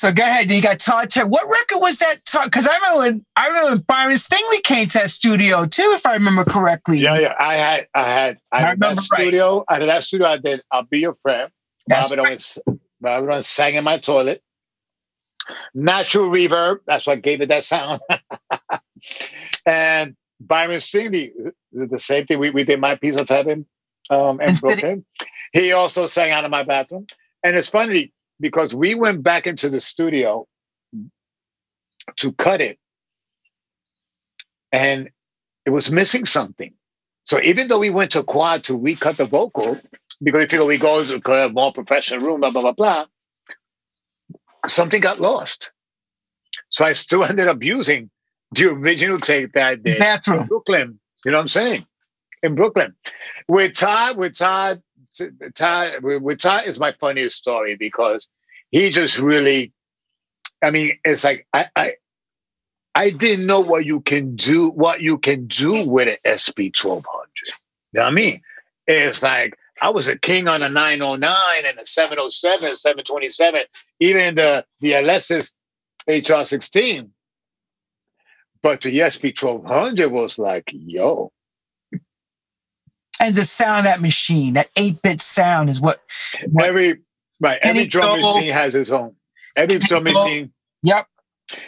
So go ahead. You got Todd Terry. What record was that? Todd? Because I remember when I remember when Byron Stingley came to that studio too, if I remember correctly. Yeah, yeah. I had, I had, I, I had remember that right. studio. Out of that studio, I did. I'll be your friend. That's was, Barbara was sang in my toilet. Natural reverb. That's what gave it that sound. and Byron Stingley, the same thing. We, we did my piece of heaven um, Instead- Brooklyn. He also sang out of my bathroom. And it's funny because we went back into the studio to cut it, and it was missing something. So even though we went to quad to recut the vocal, because we figured we go to a more professional room, blah blah blah blah, something got lost. So I still ended up using the original tape that did in bathroom. Brooklyn. You know what I'm saying? In Brooklyn, with Todd, with Todd, Todd, with Todd is my funniest story because he just really, I mean, it's like I, I, I didn't know what you can do, what you can do with an SP 1200. You know what I mean? It's like I was a king on a 909 and a 707, 727, even the the Alesis HR16. But the SP 1200 was like, yo, And the sound of that machine, that 8 bit sound is what. what every right, every drum machine has its own. Every drum machine, yep.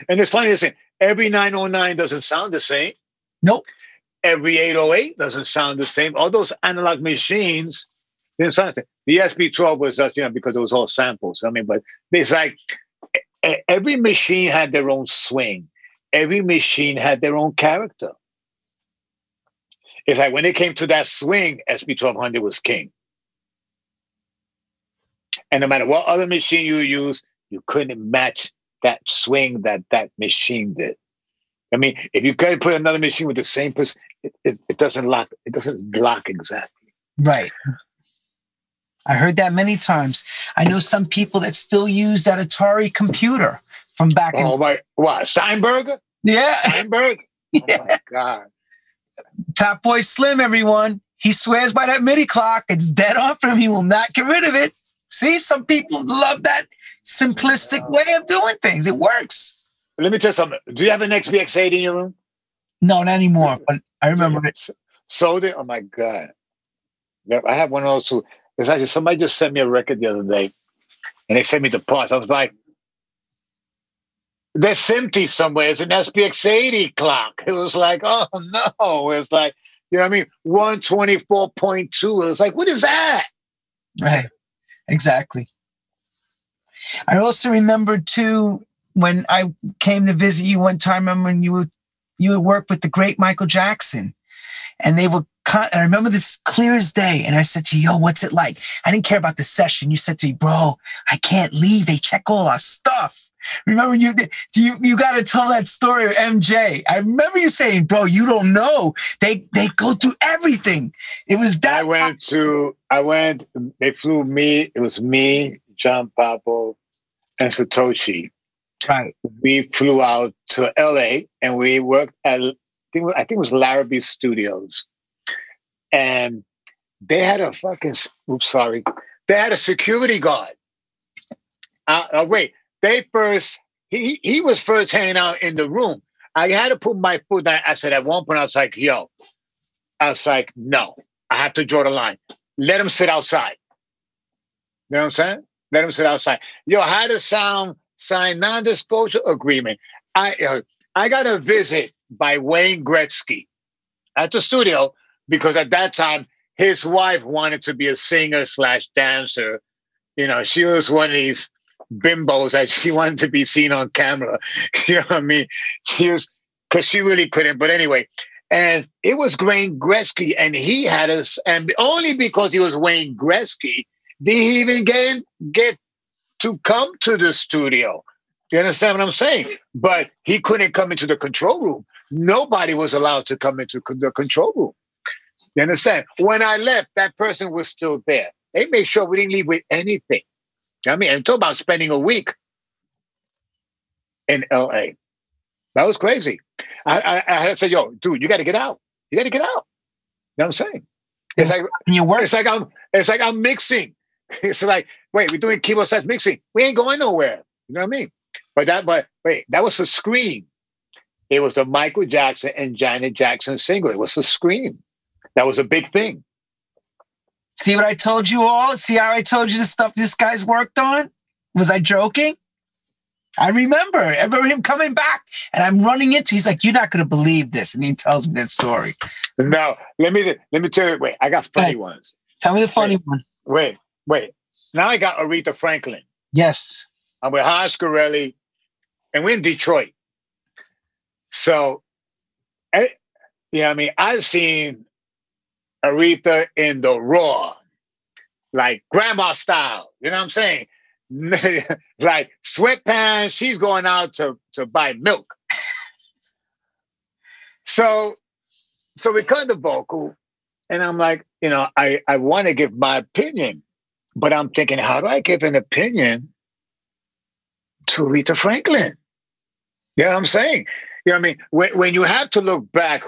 and it's funny to say, every 909 doesn't sound the same. Nope. Every 808 doesn't sound the same. All those analog machines didn't sound the same. The SP12 was just, you know, because it was all samples. I mean, but it's like every machine had their own swing. Every machine had their own character. It's like when it came to that swing, SP1200 was king. And no matter what other machine you use, you couldn't match that swing that that machine did. I mean, if you could put another machine with the same person, it, it, it doesn't lock. It doesn't lock exactly. Right. I heard that many times. I know some people that still use that Atari computer from back in. Oh my! What Steinberg? Yeah. Steinberg? Oh my God! Fatboy Slim, everyone. He swears by that MIDI clock. It's dead on for him. He will not get rid of it. See, some people love that simplistic way of doing things. It works. Let me tell you something. Do you have an XBX8 in your room? No, not anymore. But I remember it. Sold it. Oh my God! Yeah, I have one of those too. It's actually somebody just sent me a record the other day, and they sent me the parts. I was like, "There's empty somewhere. It's an SBX 80 clock." It was like, "Oh no!" It was like, you know what I mean? One twenty four point two. It was like, "What is that?" Right. Exactly. I also remember too when I came to visit you one time. I remember you would you would work with the great Michael Jackson, and they were Con- I remember this clear as day. And I said to you, "Yo, what's it like?" I didn't care about the session. You said to me, "Bro, I can't leave. They check all our stuff." Remember you? Do you you got to tell that story of MJ? I remember you saying, "Bro, you don't know. They they go through everything." It was that. I went to. I went. They flew me. It was me, John Poppo, and Satoshi. right. we flew out to LA and we worked at I think, I think it was Larrabee Studios. And they had a fucking oops, sorry. They had a security guard. Uh, uh, wait, they first he he was first hanging out in the room. I had to put my foot down. I said at one point, I was like, yo, I was like, no, I have to draw the line. Let him sit outside. You know what I'm saying? Let him sit outside. Yo, I had to sound sign non-disclosure agreement. I uh, I got a visit by Wayne Gretzky at the studio because at that time his wife wanted to be a singer slash dancer. You know, she was one of these bimbos that she wanted to be seen on camera. you know what I mean? She was because she really couldn't. But anyway, and it was Wayne Gretzky, and he had us, and only because he was Wayne Gretzky did he even get get to come to the studio. You understand what I'm saying? But he couldn't come into the control room. Nobody was allowed to come into the control room. You understand? When I left, that person was still there. They made sure we didn't leave with anything. You know what I mean, and talk about spending a week in LA. That was crazy. I, I, I had to say, yo, dude, you got to get out. You got to get out. You know what I'm saying? It's like And you work. it's like I'm it's like I'm mixing. It's like, wait, we're doing keyboard size mixing. We ain't going nowhere. You know what I mean? But that, but wait, that was a Scream. It was a Michael Jackson and Janet Jackson single. It was a Scream. That was a big thing. See what I told you all? See how I told you the stuff this guy's worked on? Was I joking? I remember. I remember him coming back and I'm running into, he's like, You're not gonna believe this. And he tells me that story. No, let me let me tell you, wait, I got funny ones. Tell me the funny wait, one. Wait, wait. Now I got Aretha Franklin. Yes. I'm with Horace Gorelli, and we're in Detroit. So, eh, I, yeah, I mean, I've seen Aretha in the raw, like grandma style. You know what I'm saying? like sweatpants. She's going out to to buy milk. so, so we cut the vocal, and I'm like, you know, I I want to give my opinion, but I'm thinking, how do I give an opinion to Aretha Franklin? You know what I'm saying? You know what I mean? When when you have to look back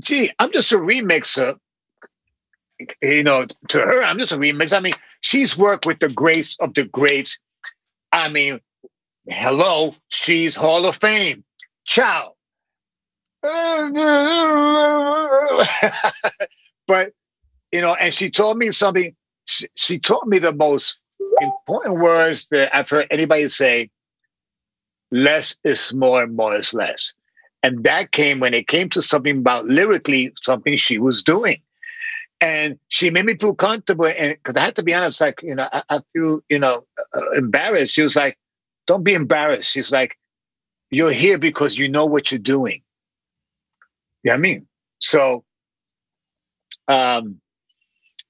gee, I'm just a remixer. You know, to her, I'm just a remix. I mean, she's worked with the greats of the greats. I mean, hello, she's Hall of Fame. Ciao. but, you know, and she told me something, she, she taught me the most important words that I've heard anybody say less is more and more is less. And that came when it came to something about lyrically, something she was doing. And she made me feel comfortable. And because I had to be honest, like, you know, I, I feel, you know, uh, embarrassed. She was like, don't be embarrassed. She's like, you're here because you know what you're doing. Yeah, you know I mean? So, um,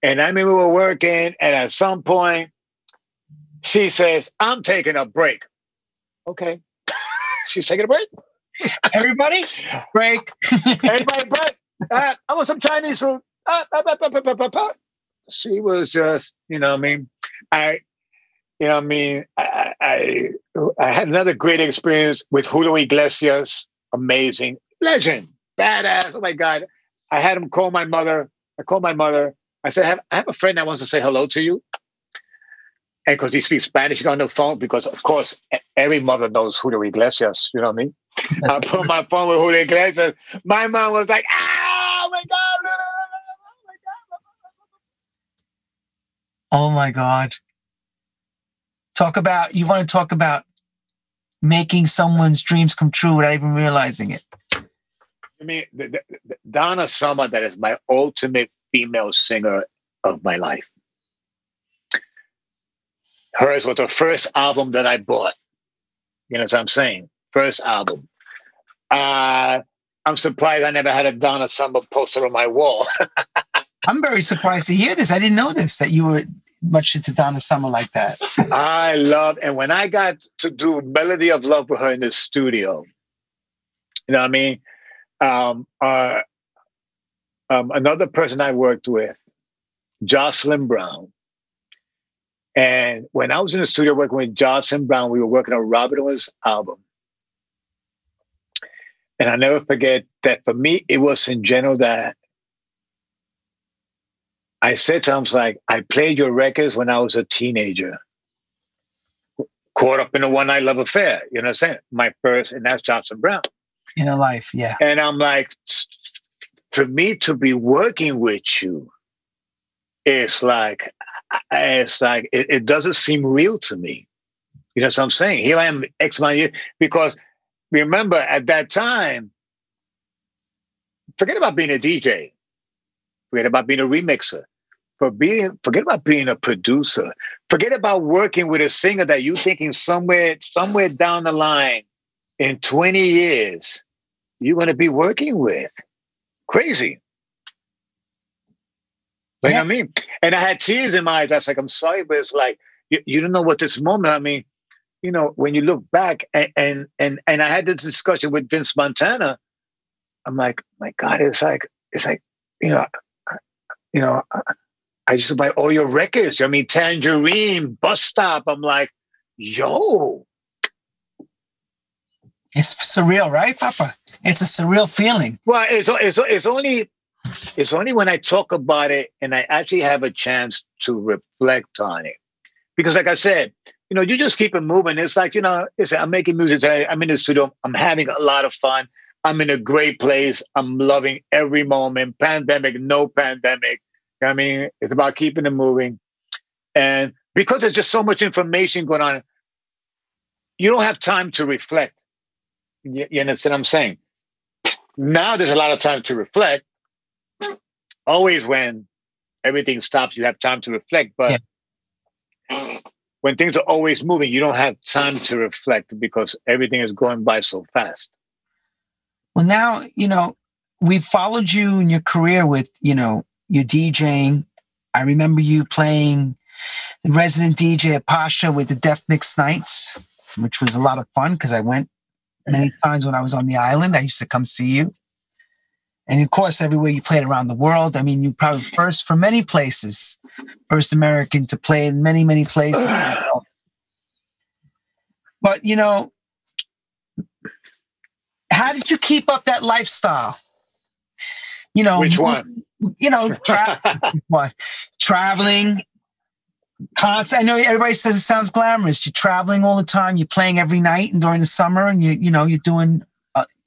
and I mean, we were working, and at some point, she says, I'm taking a break. Okay. She's taking a break. Everybody, break. Everybody, break. Uh, I want some Chinese food. Uh, uh, she was just, you know, I mean, I, you know, I mean, I, I, I had another great experience with Julio Iglesias. Amazing, legend, badass. Oh my God! I had him call my mother. I called my mother. I said, I have, I have a friend that wants to say hello to you. And because he speaks Spanish on the phone, because of course every mother knows Julio Iglesias, you know what I mean? That's I put my phone with Julio Iglesias. My mom was like, oh my God. Oh my God. Talk about, you want to talk about making someone's dreams come true without even realizing it. I mean, the, the, the Donna Summer, that is my ultimate female singer of my life. Hers was the first album that I bought. You know what I'm saying? First album. Uh, I'm surprised I never had a Donna Summer poster on my wall. I'm very surprised to hear this. I didn't know this that you were much into Donna Summer like that. I love, and when I got to do Melody of Love with her in the studio, you know what I mean? Um, uh, um, another person I worked with, Jocelyn Brown. And when I was in the studio working with Jocelyn Brown, we were working on Robin Williams' album. And I never forget that for me, it was in general that I said to him, like, I played your records when I was a teenager, caught up in a one night love affair. You know what I'm saying? My first, and that's Jocelyn Brown. In a life, yeah. And I'm like, for me to be working with you, it's like, it's like, it, it doesn't seem real to me. You know what I'm saying? Here I am, X amount of years, because remember at that time, forget about being a DJ, forget about being a remixer, for being forget about being a producer, forget about working with a singer that you thinking somewhere somewhere down the line in 20 years you're going to be working with. Crazy. You know what I mean? And I had tears in my eyes. I was like, I'm sorry, but it's like you, you don't know what this moment. I mean, you know, when you look back and, and and and I had this discussion with Vince Montana, I'm like, my God, it's like it's like you know, you know, I used to buy all your records. I mean, Tangerine, Bus Stop. I'm like, yo. It's surreal, right, Papa? It's a surreal feeling. Well, it's it's it's only it's only when I talk about it and I actually have a chance to reflect on it, because, like I said, you know, you just keep it moving. It's like, you know, I'm making music today. I'm in the studio. I'm having a lot of fun. I'm in a great place. I'm loving every moment. Pandemic, no pandemic. I mean, it's about keeping it moving. And because there's just so much information going on, you don't have time to reflect. You, you understand what I'm saying? Now there's a lot of time to reflect. Always when everything stops, you have time to reflect. But yeah. When things are always moving, you don't have time to reflect because everything is going by so fast. Well, now, you know, we've followed you in your career with, you know, your DJing. I remember you playing the resident DJ at Pacha with the Def Mix Nights, which was a lot of fun because I went many times when I was on the island. I used to come see you. And of course, everywhere you played around the world. I mean, you probably first for many places, first American to play in many, many places. but, you know, how did you keep up that lifestyle? You know, which one? You know, tra- what traveling. I know everybody says it sounds glamorous. You're traveling all the time. You're playing every night and during the summer, and you you know you're doing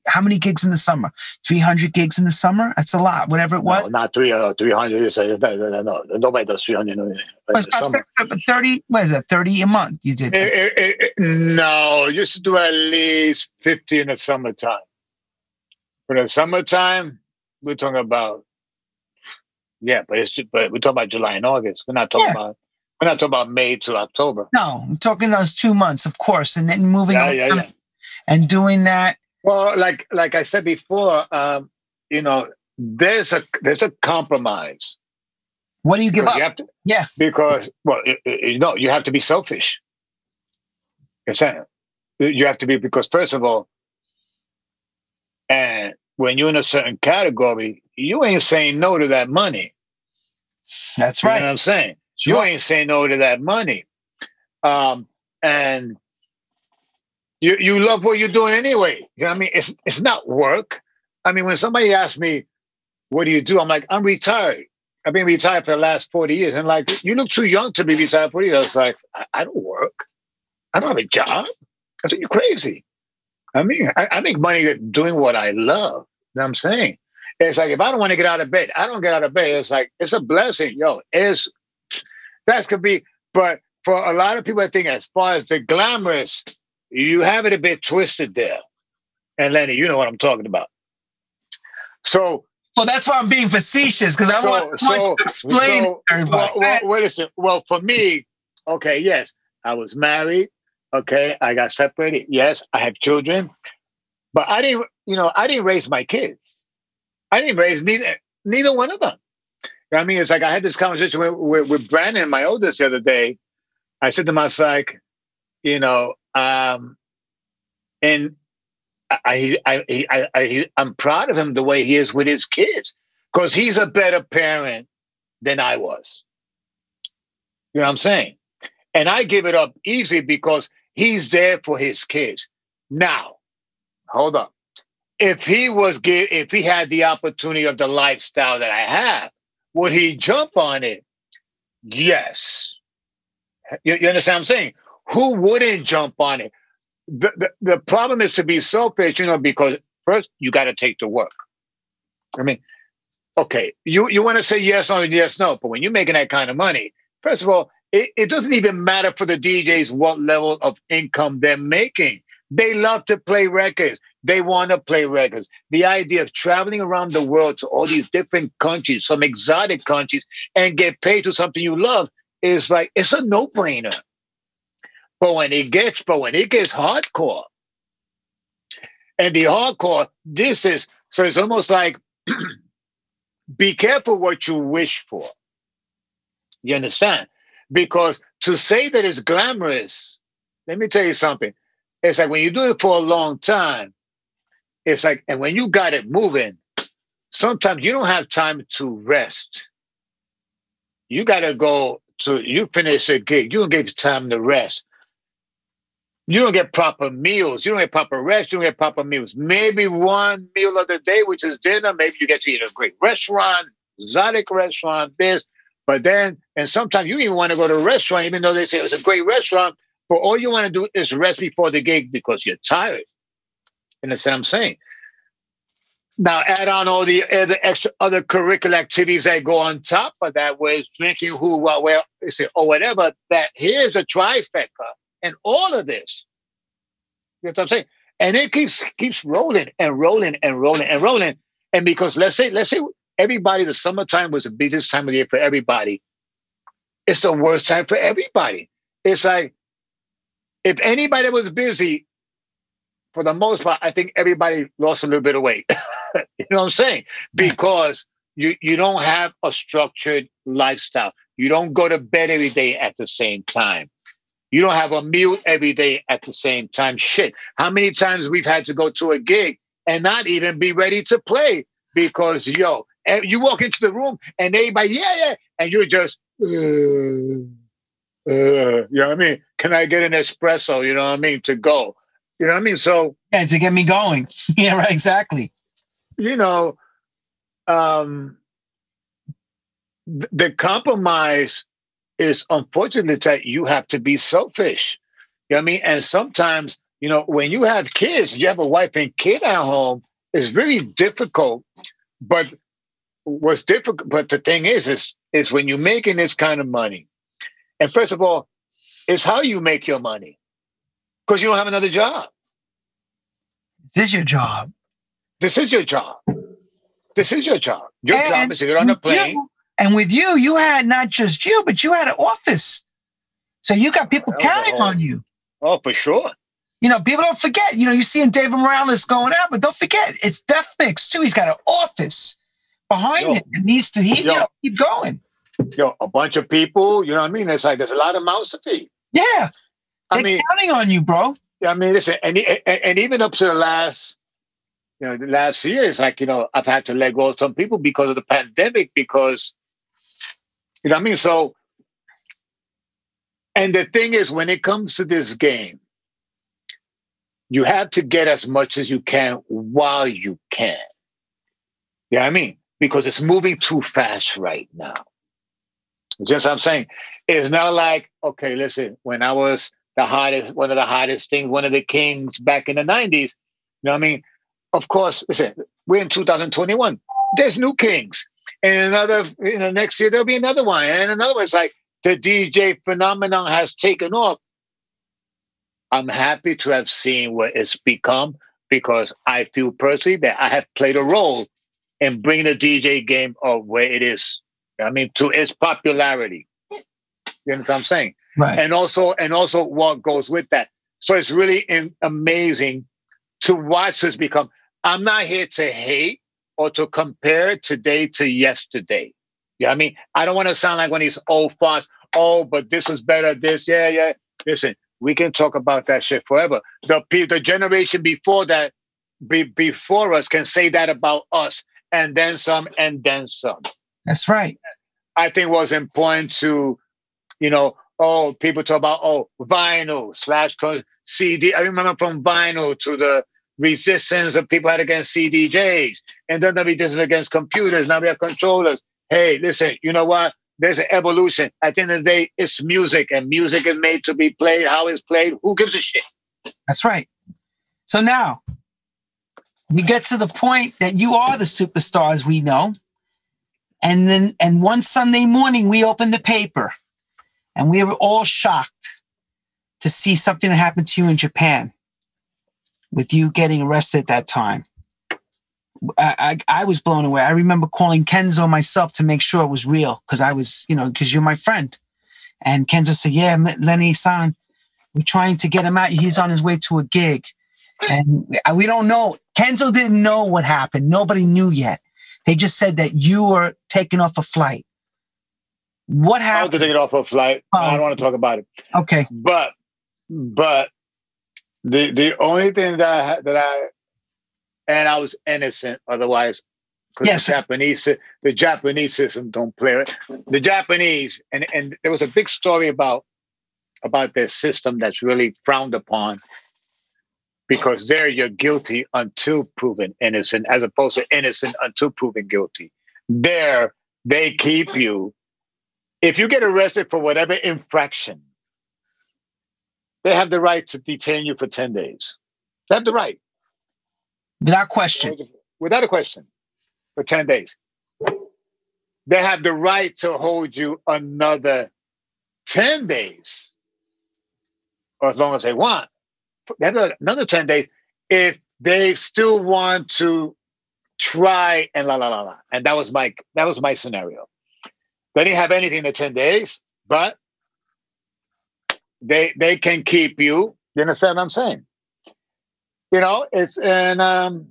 how many gigs in the summer? Three hundred gigs in the summer. That's a lot. Whatever it was. No, not three. Uh, three hundred. Uh, no, no, nobody does three hundred. Uh, thirty. What is that? Thirty a month. You did. It, it, it, no, you used to do at least fifty in the summertime. For the summertime, we're talking about. Yeah, but it's but we're talking about July and August. We're not talking yeah. about we're not talking about May to October. No, I'm talking those two months, of course, and then moving yeah, yeah, yeah. and doing that. Well, like like I said before, um, you know, there's a there's a compromise. What do you give up? You to, yeah, because well, you know, you have to be selfish. You have to be because first of all, and when you're in a certain category, you ain't saying no to that money. That's right. You know what I'm saying? Sure. You ain't saying no to that money. Um, and you you love what you're doing anyway. You know what I mean? It's it's not work. I mean, when somebody asks me, what do you do? I'm like, I'm retired. I've been retired for the last 40 years. And like, you look too young to be retired for years. I was like, I, I don't work. I don't have a job. I think you're crazy. I mean, I, I make money doing what I love. You know what I'm saying? It's like if I don't want to get out of bed, I don't get out of bed. It's like it's a blessing, yo. It's that could be, but for a lot of people, I think as far as the glamorous, you have it a bit twisted there. And Lenny, you know what I'm talking about. So, well, that's why I'm being facetious because I so, want, so, want to explain so, everybody. Well, well, wait a second. Well, for me, okay, yes, I was married. Okay, I got separated. Yes, I have children, but I didn't. You know, I didn't raise my kids. I didn't raise neither neither one of them. I mean, it's like I had this conversation with, with, with Brandon, my oldest, the other day. I said to myself, you know, um, and I, I, I, I, I'm proud of him the way he is with his kids because he's a better parent than I was. You know what I'm saying? And I give it up easy because he's there for his kids. Now, hold up. If he was if he had the opportunity of the lifestyle that I have, would he jump on it? Yes. You, you understand what I'm saying? Who wouldn't jump on it? The, the, the problem is to be selfish, you know, because first you got to take the work. I mean, okay, you, you want to say yes or yes, no, but when you're making that kind of money, first of all, it, it doesn't even matter for the DJs what level of income they're making. They love to play records. They want to play records. The idea of traveling around the world to all these different countries, some exotic countries, and get paid to something you love is like it's a no-brainer. But when it gets, but when it gets hardcore, and the hardcore, this is so it's almost like be careful what you wish for. You understand? Because to say that it's glamorous, let me tell you something. It's like when you do it for a long time, it's like, and when you got it moving, sometimes you don't have time to rest. You got to go to, you finish a gig, you don't get time to rest. You don't get proper meals. You don't get proper rest. You don't get proper meals. Maybe one meal of the day, which is dinner. Maybe you get to eat a great restaurant, exotic restaurant, this. But then, and sometimes you even want to go to a restaurant, even though they say it was a great restaurant, but all you want to do is rest before the gig because you're tired. And that's what I'm saying? Now add on all the other extra other curricular activities that go on top of that, where it's drinking, who, what, where, or whatever. That here's a trifecta, and all of this. You know what I'm saying? And it keeps keeps rolling and rolling and rolling and rolling. And because let's say let's say everybody, the summertime was the busiest time of the year for everybody. It's the worst time for everybody. It's like if anybody was busy, for the most part, I think everybody lost a little bit of weight. you know what I'm saying? Because you you don't have a structured lifestyle. You don't go to bed every day at the same time. You don't have a meal every day at the same time. Shit. How many times we've had to go to a gig and not even be ready to play because yo, you walk into the room and everybody, yeah, yeah, and you're just uh, uh, you know what I mean? Can I get an espresso? You know what I mean? To go. You know what I mean? So yeah, to get me going. yeah, right, exactly you know, um, the compromise is unfortunately that you have to be selfish. You know what I mean? And sometimes, you know, when you have kids, you have a wife and kid at home, it's really difficult. But what's difficult, but the thing is, is, is when you're making this kind of money, and first of all, it's how you make your money because you don't have another job. This is your job. This is your job. This is your job. Your and job is to get on a plane. You, and with you, you had not just you, but you had an office. So you got people counting on you. Oh, for sure. You know, people don't forget. You know, you see David Morales going out, but don't forget, it's Def Mix too. He's got an office behind yo, it. It needs to he, yo, you know, keep going. Yo, a bunch of people. You know what I mean? It's like there's a lot of mouths to feed. Yeah, I They're mean, counting on you, bro. Yeah, I mean, listen, and, and and even up to the last you know, the last year is like, you know, I've had to let go of some people because of the pandemic, because, you know what I mean? So, and the thing is, when it comes to this game, you have to get as much as you can while you can. You know I mean? Because it's moving too fast right now. Just what I'm saying, it's not like, okay, listen, when I was the hottest, one of the hottest things, one of the kings back in the 90s, you know what I mean? of course, listen, we're in 2021. There's new kings. And another, you know next year, there'll be another one. And another one. It's like the DJ phenomenon has taken off. I'm happy to have seen what it's become because I feel personally that I have played a role in bringing the DJ game of where it is. I mean, to its popularity. You know what I'm saying? Right. And also, and also what goes with that. So it's really in, amazing to watch this become. I'm not here to hate or to compare today to yesterday. Yeah, I mean, I don't want to sound like one of these old farts. Oh, but this was better. This, yeah, yeah. Listen, we can talk about that shit forever. The people the generation before that, be, before us, can say that about us, and then some, and then some. That's right. I think was important to, you know, oh, people talk about oh vinyl slash CD. I remember from vinyl to the resistance that people had against CDJs, and then the resistance against computers. Now we have controllers. Hey, listen, you know what? There's an evolution. At the end of the day, it's music, and music is made to be played. How it's played, who gives a shit? That's right. So now we get to the point that you are the superstars we know. And then, and one Sunday morning, we open the paper and we were all shocked to see something that happened to you in Japan with you getting arrested at that time. I, I, I was blown away. I remember calling Kenzo myself to make sure it was real because I was, you know, because you're my friend. And Kenzo said, Yeah, Lenny San, we're trying to get him out. He's on his way to a gig. And we don't know. Kenzo didn't know what happened. Nobody knew yet. They just said that you were taken off a flight. What happened? I was taken off a flight. Oh. I don't oh. want to talk about it. Okay. But, but the the only thing that I that I and I was innocent, otherwise, because yes. the Japanese the Japanese system don't play it. The Japanese and and there was a big story about about their system that's really frowned upon because there you're guilty until proven innocent, as opposed to innocent until proven guilty. There they keep you. If you get arrested for whatever infraction, they have the right to detain you for 10 days. They have the right. Without question. Without a question. For 10 days. They have the right to hold you another 10 days. Or as long as they want. They have another 10 days if they still want to try and la la la la. And that was my that was my scenario. They didn't have anything in the 10 days, but they they can keep you. You understand what I'm saying? You know, it's and um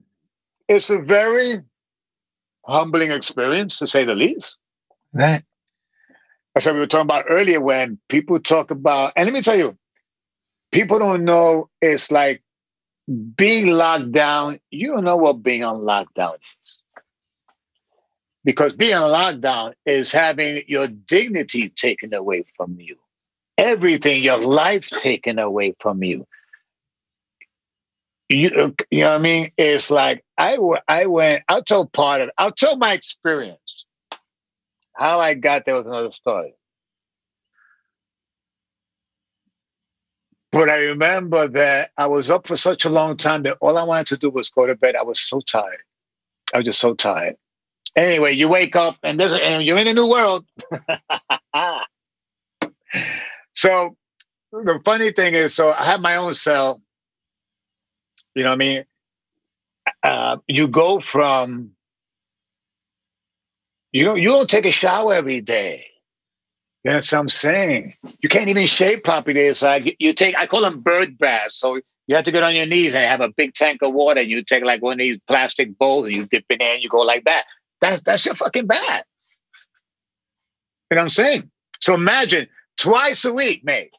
it's a very humbling experience to say the least. Right. That's what we were talking about earlier when people talk about, and let me tell you, people don't know it's like being locked down. You don't know what being on lockdown is. Because being on lockdown is having your dignity taken away from you everything, your life taken away from you. You, uh, you know what I mean? It's like I, I went, I'll tell part of it. I'll tell my experience. How I got there was another story. But I remember that I was up for such a long time that all I wanted to do was go to bed. I was so tired. I was just so tired. Anyway, you wake up and and you're in a new world. So the funny thing is, so I have my own cell. You know what I mean? Uh, you go from you don't you don't take a shower every day. Know what I'm saying? You can't even shave properly inside. You, you take I call them bird baths. So you have to get on your knees and have a big tank of water. And you take like one of these plastic bowls and you dip it in and you go like that. That's that's your fucking bath. You know what I'm saying? So imagine twice a week, mate.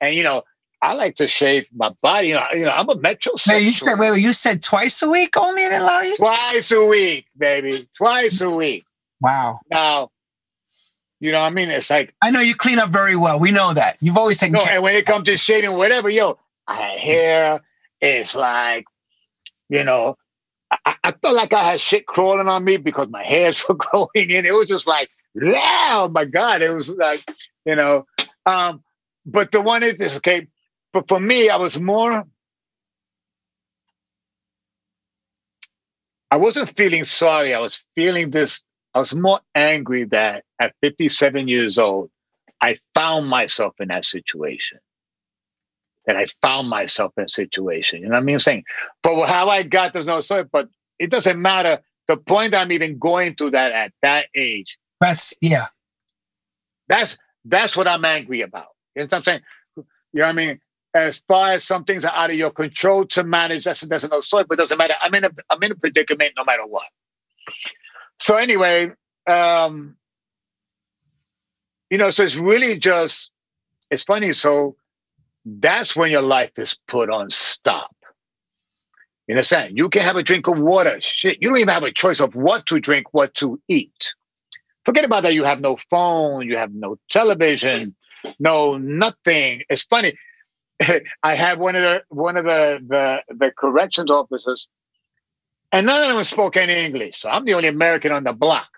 And you know, I like to shave my body. You know, you know I'm a metrosexual. You said wait, wait, you said twice a week only in allow you? Twice a week, baby. Twice a week. Wow. Now, you know, what I mean, it's like I know you clean up very well. We know that. You've always taken no, care. And when it comes to shaving, whatever, yo, I hair. is like, you know, I, I felt like I had shit crawling on me because my hairs were growing in. It was just like, yeah, oh my God. It was like, you know. Um, but the one is this, okay. But for me, I was more. I wasn't feeling sorry. I was feeling this. I was more angry that at 57 years old, I found myself in that situation. That I found myself in a situation. You know what I mean? I'm saying, but how I got there's no story, but it doesn't matter. The point I'm even going to that at that age. That's yeah. That's that's what I'm angry about. You know what I'm saying? You know what I mean? As far as some things are out of your control to manage, that's that's another story, but it doesn't matter. I'm in a I'm in a predicament no matter what. So anyway, um, you know, so it's really just it's funny. So that's when your life is put on stop. You understand? You can have a drink of water. Shit, you don't even have a choice of what to drink, what to eat. Forget about that. You have no phone, you have no television, no nothing. It's funny. I had one of the one of the, the the corrections officers, and none of them spoke any English. So I'm the only American on the block,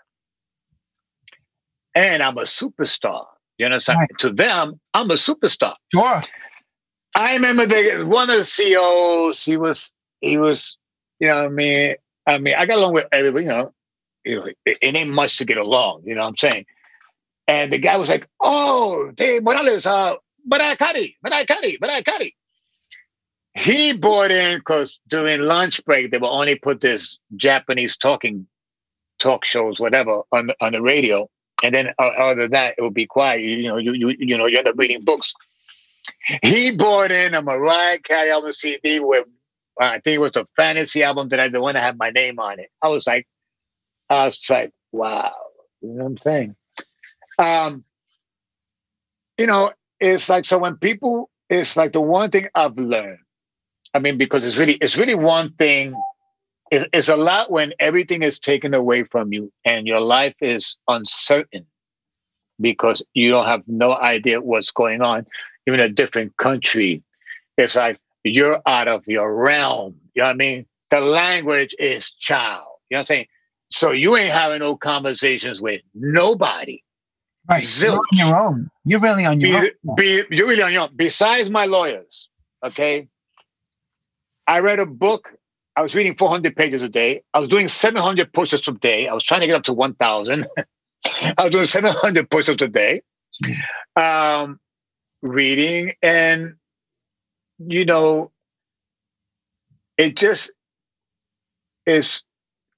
and I'm a superstar. You understand? Right. To them, I'm a superstar. Sure. I remember the one of the CEOs. He was he was, you know, I mean, I mean, I got along with everybody. You know, you know, it, it, ain't much to get along. You know what I'm saying? And the guy was like, "Oh, Dave Morales, uh, Barakari, Barakari, Barakari." He bought in because during lunch break they will only put this Japanese talking talk shows, whatever, on the, on the radio, and then uh, other than that, it would be quiet. You, you know, you you you know, you end up reading books. He bought in a Mariah Carey album CD with uh, I think it was a fantasy album that I the one that had my name on it. I was like, I was like, wow, you know what I'm saying? Um, you know, it's like so when people, it's like the one thing I've learned. I mean, because it's really, it's really one thing. It, it's a lot when everything is taken away from you and your life is uncertain because you don't have no idea what's going on, even a different country. It's like you're out of your realm. You know what I mean? The language is child. You know what I'm saying? So you ain't having no conversations with nobody. Right. You're on your own. You're really on your be, own. Be, you're really on your own. Besides my lawyers, okay. I read a book. I was reading 400 pages a day. I was doing 700 push-ups a day. I was trying to get up to 1,000. I was doing 700 push-ups a day. Um, reading and you know, it just is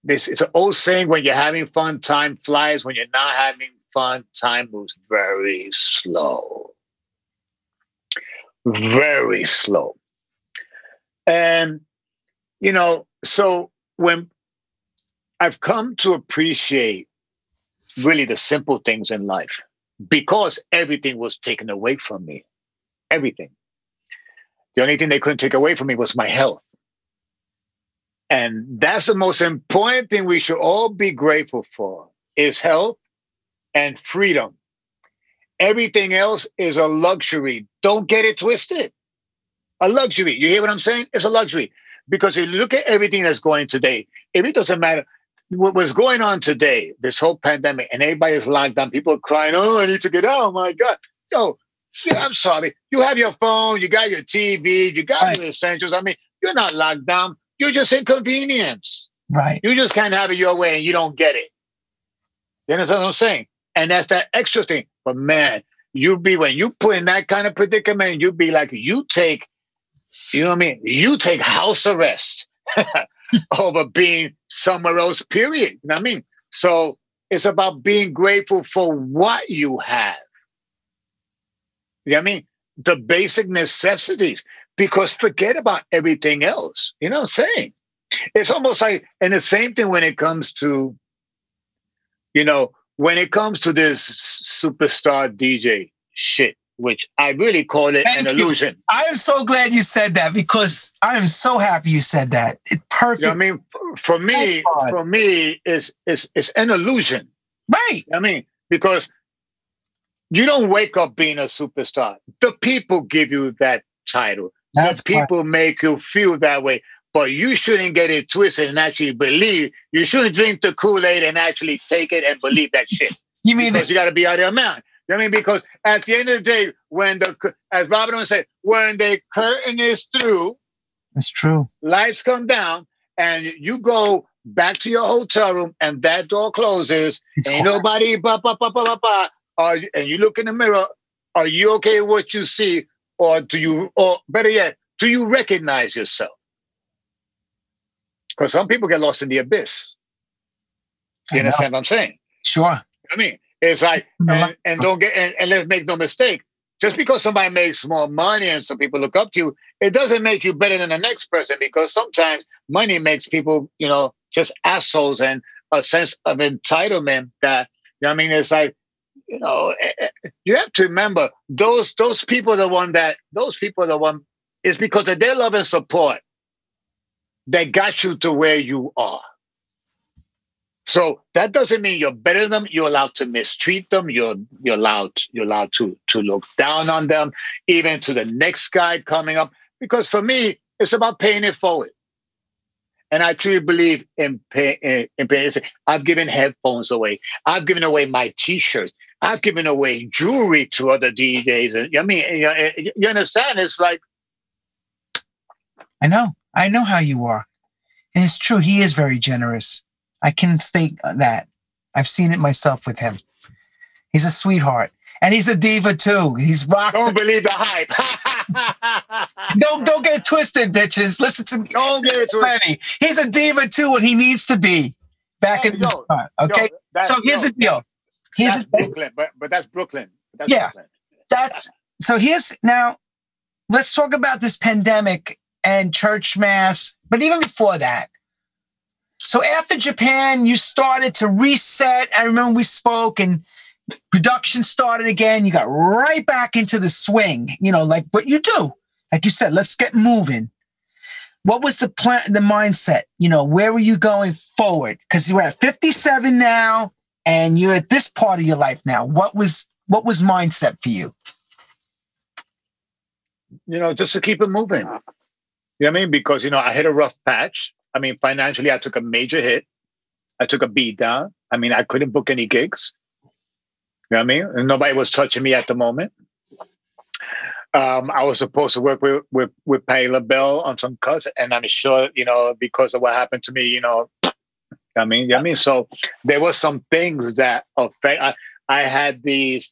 this it's an old saying when you're having fun, time flies. When you're not having fun, time moves very slow. Very slow. And you know, so when I've come to appreciate really the simple things in life because everything was taken away from me. Everything. The only thing they couldn't take away from me was my health. And that's the most important thing we should all be grateful for is health and freedom. Everything else is a luxury. Don't get it twisted. A luxury. You hear what I'm saying? It's a luxury. Because if you look at everything that's going today, if it doesn't matter, what was going on today, this whole pandemic, and everybody is locked down, people are crying, oh, I need to get out. Oh my God. So yeah, I'm sorry. You have your phone, you got your TV, you got right. your essentials. I mean, you're not locked down. You're just inconvenienced. Right. You just can't have it your way and you don't get it. You understand what I'm saying? And that's that extra thing. But man, you be when you put in that kind of predicament, you be like, you take, you know what I mean? You take house arrest over being somewhere else, period. You know what I mean? So it's about being grateful for what you have. You know what I mean? The basic necessities, because forget about everything else. You know what I'm saying? It's almost like, and the same thing when it comes to, you know, when it comes to this superstar DJ shit, which I really call it Thank an you. illusion. I am so glad you said that because I am so happy you said that. It perfect. You know I mean, for me, for me, is is it's an illusion. Right. I mean, because you don't wake up being a superstar. The people give you that title. That's the people make you feel that way. But you shouldn't get it twisted and actually believe. You shouldn't drink the Kool Aid and actually take it and believe that shit. You mean because that, you got to be out of your mind. You know what I mean? Because at the end of the day, when the as Robert said, when the curtain is through, That's true. lights come down, and you go back to your hotel room, and that door closes, It's ain't hard. nobody ba ba ba ba ba ba. Are and you look in the mirror, are you okay with what you see, or do you, or better yet, do you recognize yourself? Because some people get lost in the abyss. I You know. understand what I'm saying? Sure. I mean, it's like, and, and don't get, and, and let's make no mistake. Just because somebody makes more money and some people look up to you, it doesn't make you better than the next person because sometimes money makes people, you know, just assholes and a sense of entitlement that, you know what I mean? It's like, you know, eh, eh, you have to remember those those people are the one that those people are the one is because of their love and support that got you to where you are. So that doesn't mean you're better than them. You're allowed to mistreat them. You're you're allowed you're allowed to to look down on them, even to the next guy coming up. Because for me, it's about paying it forward. And I truly believe in pay, in, in paying. I've given headphones away. I've given away my T-shirts. I've given away jewelry to other DJs. And I mean, you, understand? It's like I know. I know how you are. And it's true. He is very generous. I can state that. I've seen it myself with him. He's a sweetheart. And he's a diva too. He's rocked. don't believe the hype. Don't don't get it twisted, bitches. Listen to me. Don't get it twisted. He's a diva too when he needs to be. Back Hey, in yo, time. Okay. Yo, so here's yo, the deal. Here's that's Brooklyn, but but that's Brooklyn. That's Yeah. Brooklyn. that's so here's now let's talk about this pandemic and church mass but even before that. So after japan you started to reset. I remember we spoke and production started again. You got right back into the swing you know like what you do. Like you said let's get moving. What was the plan the mindset? You know where were you going forward? Because you're at 57 now and you're at this part of your life now what was what was mindset for you You know, just to keep it moving. You know what I mean? Because you know, I hit a rough patch. I mean, financially, I took a major hit. I took a beat down. I mean, I couldn't book any gigs. You know what I mean? And nobody was touching me at the moment. Um, I was supposed to work with with with Patti LaBelle on some cuts, and I'm sure you know because of what happened to me, you know. I mean, I mean, so there were some things that affect. I, I had these.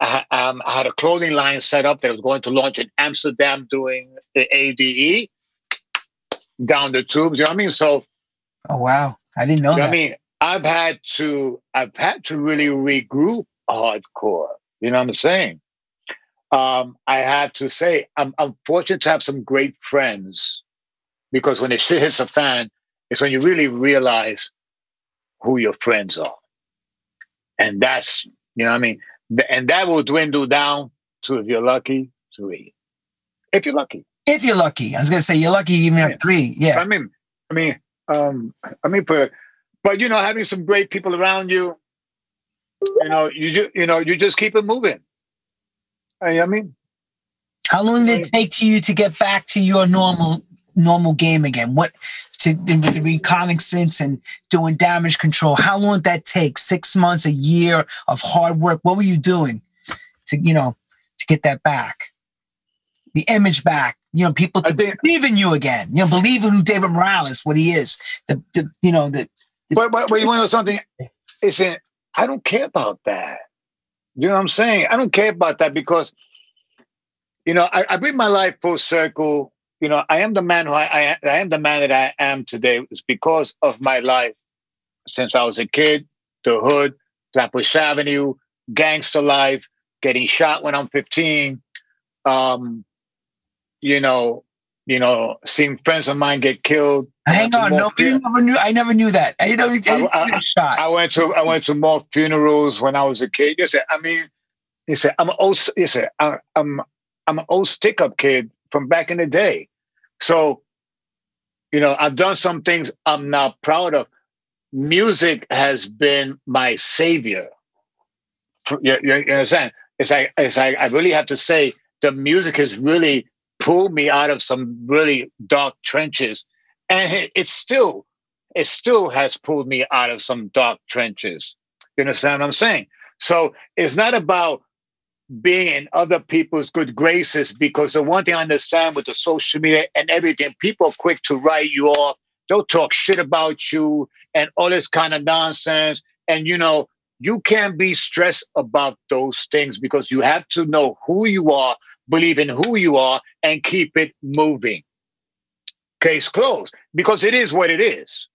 I, um, I had a clothing line set up that was going to launch in Amsterdam doing the ADE down the tubes. You know what I mean? So, oh wow, I didn't know you know that. I mean, I've had to I've had to really regroup hardcore. You know what I'm saying? Um, I have to say I'm, I'm fortunate to have some great friends because when the shit hits a fan, it's when you really realize who your friends are, and that's you know what I mean. And that will dwindle down to if you're lucky three, if you're lucky. If you're lucky, I was gonna say you're lucky you even have three. Yeah. I mean, I mean, um, I mean, but but you know, having some great people around you, you know, you ju- you know, you just keep it moving. I mean, how long did it take to you to get back to your normal normal game again? What to with the reconnaissance and doing damage control? How long did that take? Six months, a year of hard work. What were you doing to you know to get that back? The image back. You know, people to think, believe in you again. You know, believe in who David Morales, what he is. The, the you know the. the but, but but you want to know something? Isn't I don't care about that. You know what I'm saying? I don't care about that because, you know, I, I bring my life full circle. You know, I am the man who I, I, I am the man that I am today. It's because of my life since I was a kid, the hood, Flatbush Avenue, gangster life, getting shot when I'm 15. Um, you know, you know, seeing friends of mine get killed. Hang on, no, you never knew. I never knew that. I know you I, I, shot. I went to I went to more funerals when I was a kid. You said, I mean, you said I'm an old. You said I'm I'm I'm an old stick up kid from back in the day. So, you know, I've done some things I'm not proud of. Music has been my savior. You, you, you understand? It's like it's like I really have to say the music has really pulled me out of some really dark trenches and it, it still it still has pulled me out of some dark trenches you understand what i'm saying so it's not about being in other people's good graces because the one thing i understand with the social media and everything people are quick to write you off they'll talk shit about you and all this kind of nonsense and you know you can't be stressed about those things because you have to know who you are believe in who you are, and keep it moving. Case closed, because it is what it is.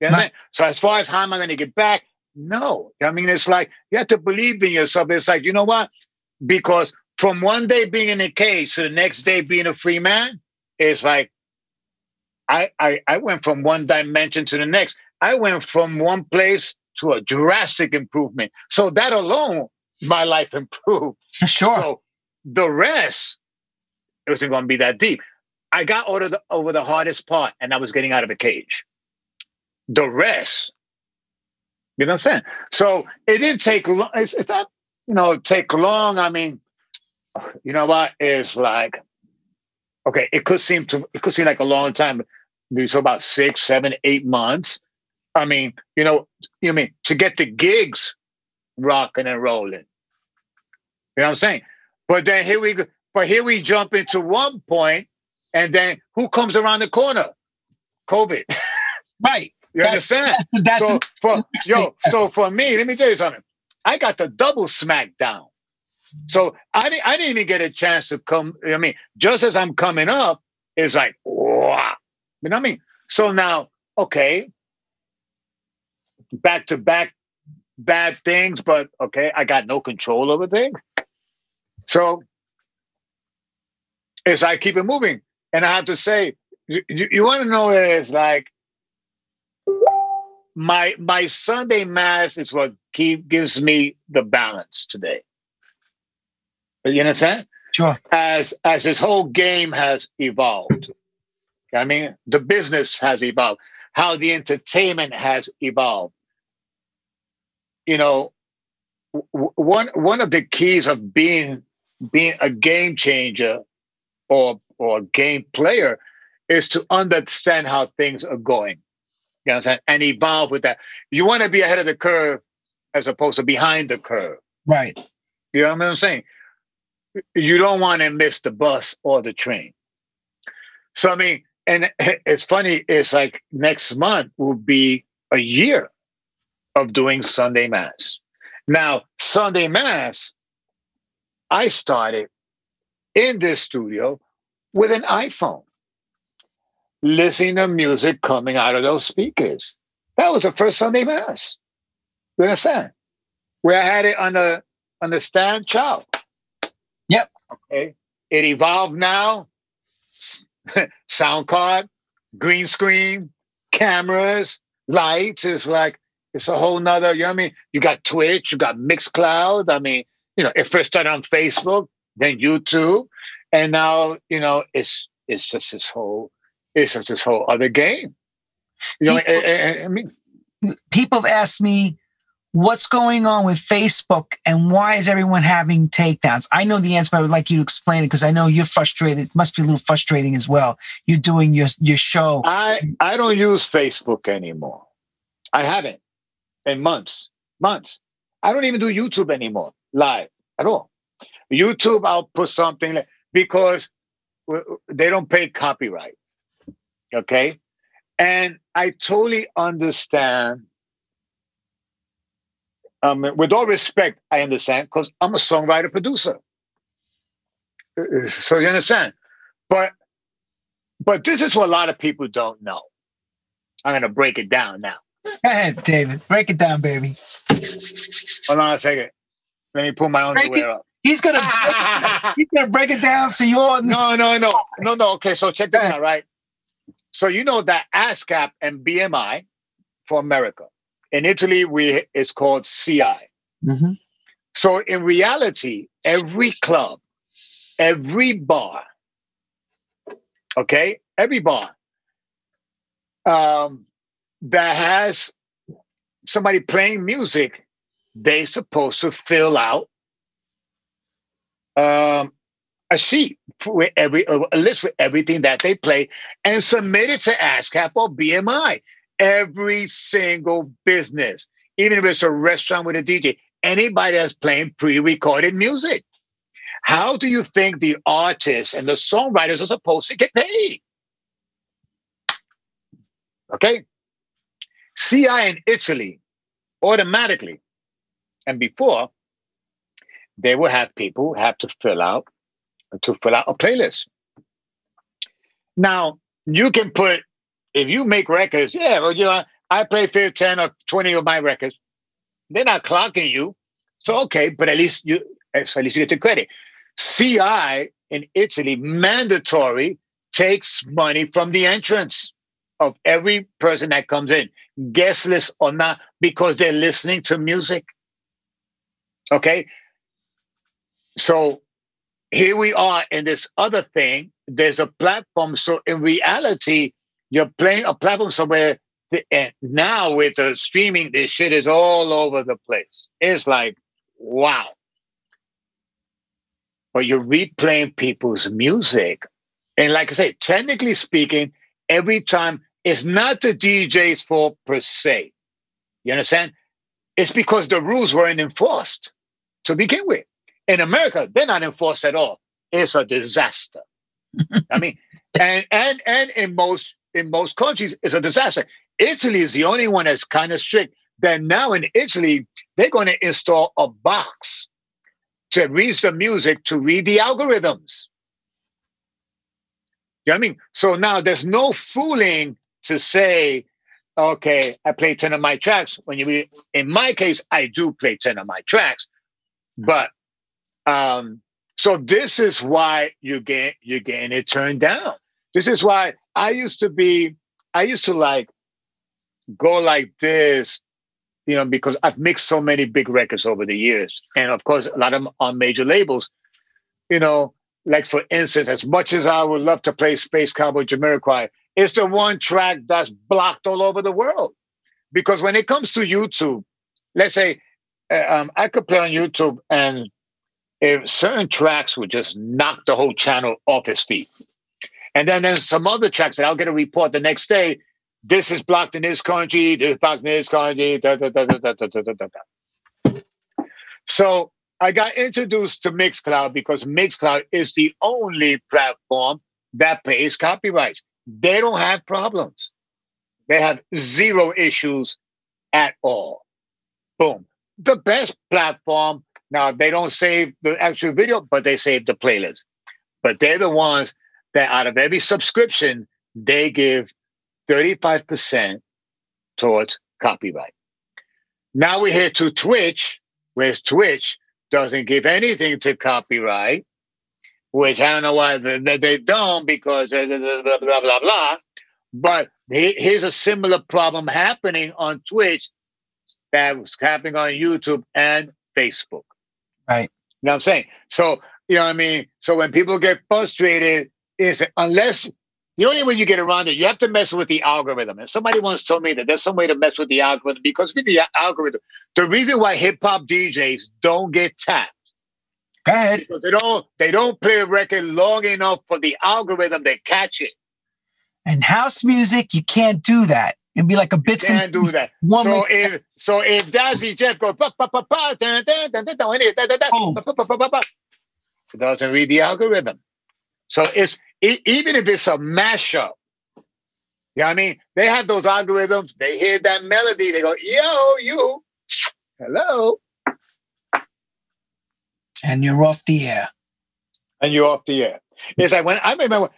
You know So as far as how am I going to get back? No. I mean, it's like you have to believe in yourself. It's like, you know what? Because from one day being in a cage to the next day being a free man, it's like I, I I went from one dimension to the next. I went from one place to a drastic improvement. So that alone, my life improved. Sure. So the rest, it wasn't going to be that deep. I got over the, over the hardest part, and I was getting out of a cage. The rest, you know what I'm saying? So it didn't take long. It's, it's not, you know, take long. I mean, you know what? It's like, okay, it could seem to it could seem like a long time. So about six, seven, eight months. I mean, you know, you know I mean to get the gigs rocking and rolling. You know what I'm saying? But then here we go. But here we jump into one point, and then who comes around the corner? COVID. Right. You that's, understand? That's, that's so for yo, so for me, let me tell you something. I got the double smackdown. So I didn't I didn't even get a chance to come. I mean, just as I'm coming up, it's like, wow. You know what I mean? So now, okay, back to back bad things, but okay, I got no control over things. So as I keep it moving, and I have to say, you, you want to know is like my my Sunday mass is what keep gives me the balance today. You understand? Sure. As as this whole game has evolved, I mean, the business has evolved, how the entertainment has evolved. You know, one one of the keys of being being a game changer or or a game player is to understand how things are going. You know what I'm saying? And evolve with that. You want to be ahead of the curve as opposed to behind the curve. Right. You know what I'm saying? You don't want to miss the bus or the train. So I mean, and it's funny. It's like next month will be a year of doing Sunday Mass. Now, Sunday Mass, I started in this studio with an iPhone, listening to music coming out of those speakers. That was the first Sunday Mass. You understand? Where I had it on the on the stand child. Yep. Okay. It evolved now. Sound card, green screen, cameras, lights. It's like it's a whole nother, you know what I mean? You got Twitch, you got Mixcloud. I mean, you know, it first started on Facebook, then YouTube, and now, you know, it's it's just this whole, it's just this whole other game. You know, people, I, I mean, people have asked me what's going on with Facebook and why is everyone having takedowns? I know the answer, but I would like you to explain it because I know you're frustrated. It must be a little frustrating as well. You're doing your your show. I I don't use Facebook anymore. I haven't in months, months. I don't even do YouTube anymore live at all. YouTube, I'll put something like, because they don't pay copyright. Okay. And I totally understand. Um, with all respect, I understand because I'm a songwriter producer. So you understand? But but this is what a lot of people don't know. I'm gonna break it down now. Go ahead, David. Break it down, baby. Hold on a second. Let me pull my underwear up. He's gonna he's gonna break it down so you're No, no, no, no, no. Okay, so check this out, right? So you know that ASCAP and BMI for America. In Italy, we it's called CI. Mm-hmm. So in reality, every club, every bar, okay, every bar, um, that has somebody playing music, they supposed to fill out um, a sheet with every a list with everything that they play and submit it to ASCAP or BMI. Every single business, even if it's a restaurant with a DJ, anybody that's playing pre-recorded music. How do you think the artists and the songwriters are supposed to get paid? Okay. CI in Italy automatically. And before, they will have people have to fill out to fill out a playlist. Now you can put if you make records, yeah, well, you know, I play 10 or 20 of my records. They're not clocking you. So okay, but at least you at least you get the credit. CI in Italy mandatory takes money from the entrance of every person that comes in, guest list or not, because they're listening to music. Okay. So here we are in this other thing. There's a platform. So in reality, you're playing a platform somewhere. And eh, now with the streaming, this shit is all over the place. It's like, wow. But you're replaying people's music. And like I say, technically speaking, every time it's not the DJ's fault per se. You understand? It's because the rules weren't enforced to begin with. In America, they're not enforced at all. It's a disaster. I mean, and and and in most in most countries, it's a disaster. Italy is the only one that's kind of strict. Then now in Italy, they're going to install a box to read the music to read the algorithms. You know what I mean? So now there's no fooling to say, okay, I play 10 of my tracks. When you in my case, I do play 10 of my tracks. But um, so this is why you get you're getting it turned down. This is why I used to be, I used to like go like this, you know, because I've mixed so many big records over the years. And of course, a lot of them on major labels, you know, like for instance, as much as I would love to play Space Cowboy Jamiroquai, it's the one track that's blocked all over the world. Because when it comes to YouTube, let's say uh, um, I could play on YouTube and if certain tracks would just knock the whole channel off his feet. And then there's some other tracks that I'll get a report the next day. This is blocked in this country, this is blocked in this country. da, da, da, da, da, Da, da, da, So I got introduced to Mixcloud because Mixcloud is the only platform that pays copyrights. They don't have problems. They have zero issues at all. Boom. The best platform. Now they don't save the actual video, but they save the playlist. But they're the ones that out of every subscription, they give 35% towards copyright. Now we head to Twitch, whereas Twitch doesn't give anything to copyright, which I don't know why they, don't because blah, blah, blah, blah, blah. But here's a similar problem happening on Twitch that was happening on YouTube and Facebook. Right. You know what I'm saying? So, you know what I mean? So when people get frustrated, is unless the only way you get around it, you have to mess with the algorithm. And somebody once told me that there's some way to mess with the algorithm because with the algorithm, the reason why hip hop DJs don't get tapped. Go ahead. Because they don't they don't play a record long enough for the algorithm to catch it. And house music, you can't do that. It'd be like a bit. Can't do that. One so if so if Jazzy Jeff goes it doesn't read the algorithm. So it's it, even if it's a mashup, you know what I mean? They have those algorithms. They hear that melody. They go, "Yo, you, hello," and you're off the air. And you're off the air. It's like when I remember,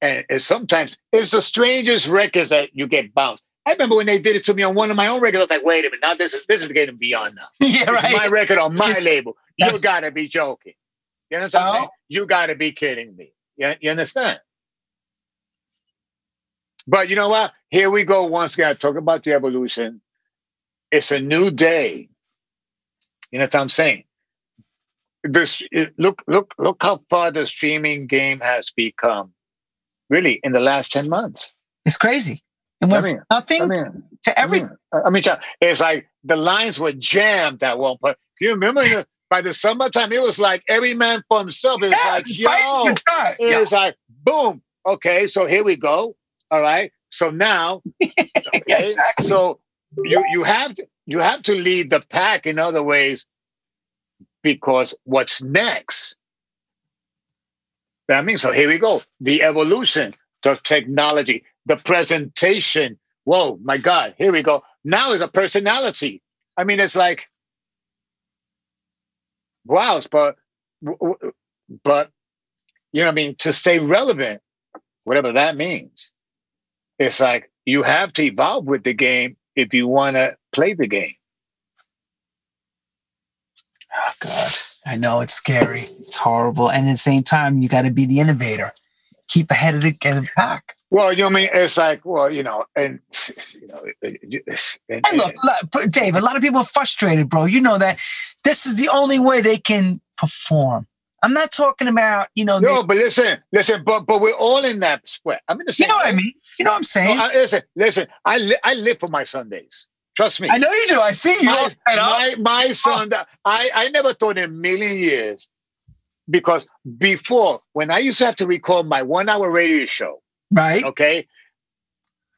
and sometimes it's the strangest records that you get bounced. I remember when they did it to me on one of my own records. I was like, "Wait a minute, now this is this is getting beyond now. yeah, this right. my record on my label. You gotta be joking. You know what I'm saying? Oh. You gotta be kidding me. You, you understand? But you know what? Here we go once again. Talk about the evolution. It's a new day. You know what I'm saying? This look, look, look how far the streaming game has become. Really, in the last ten months, it's crazy. And I mean, nothing I mean, to everything. I mean, it's like the lines were jammed at one point. You remember the, by the summertime, it was like every man for himself. It's yeah, like, yo, it's yeah. like, boom. Okay, so here we go. All right. So now, okay, yeah, exactly. so you you have to, you have to lead the pack in other ways because what's next? I mean, so here we go. The evolution, the technology, the presentation. Whoa, my God, here we go. Now is a personality. I mean, it's like wow, but but you know, what I mean, to stay relevant, whatever that means, it's like you have to evolve with the game if you want to play the game. Oh God, I know it's scary, it's horrible, and at the same time, you got to be the innovator, keep ahead of the, of the pack. Well, you know, I mean, it's like, well, you know, and you know, and, and look, Dave, a lot of people are frustrated, bro. You know that this is the only way they can perform. I'm not talking about, you know. No, they, but listen, listen, but but we're all in that sweat. I'm in the same. You know what I mean? You know what I'm saying? No, I, listen, listen. I li- I live for my Sundays. Trust me. I know you do. I see you. My my, my son. Oh. I I never thought in a million years because before when I used to have to record my one hour radio show, Right. Okay.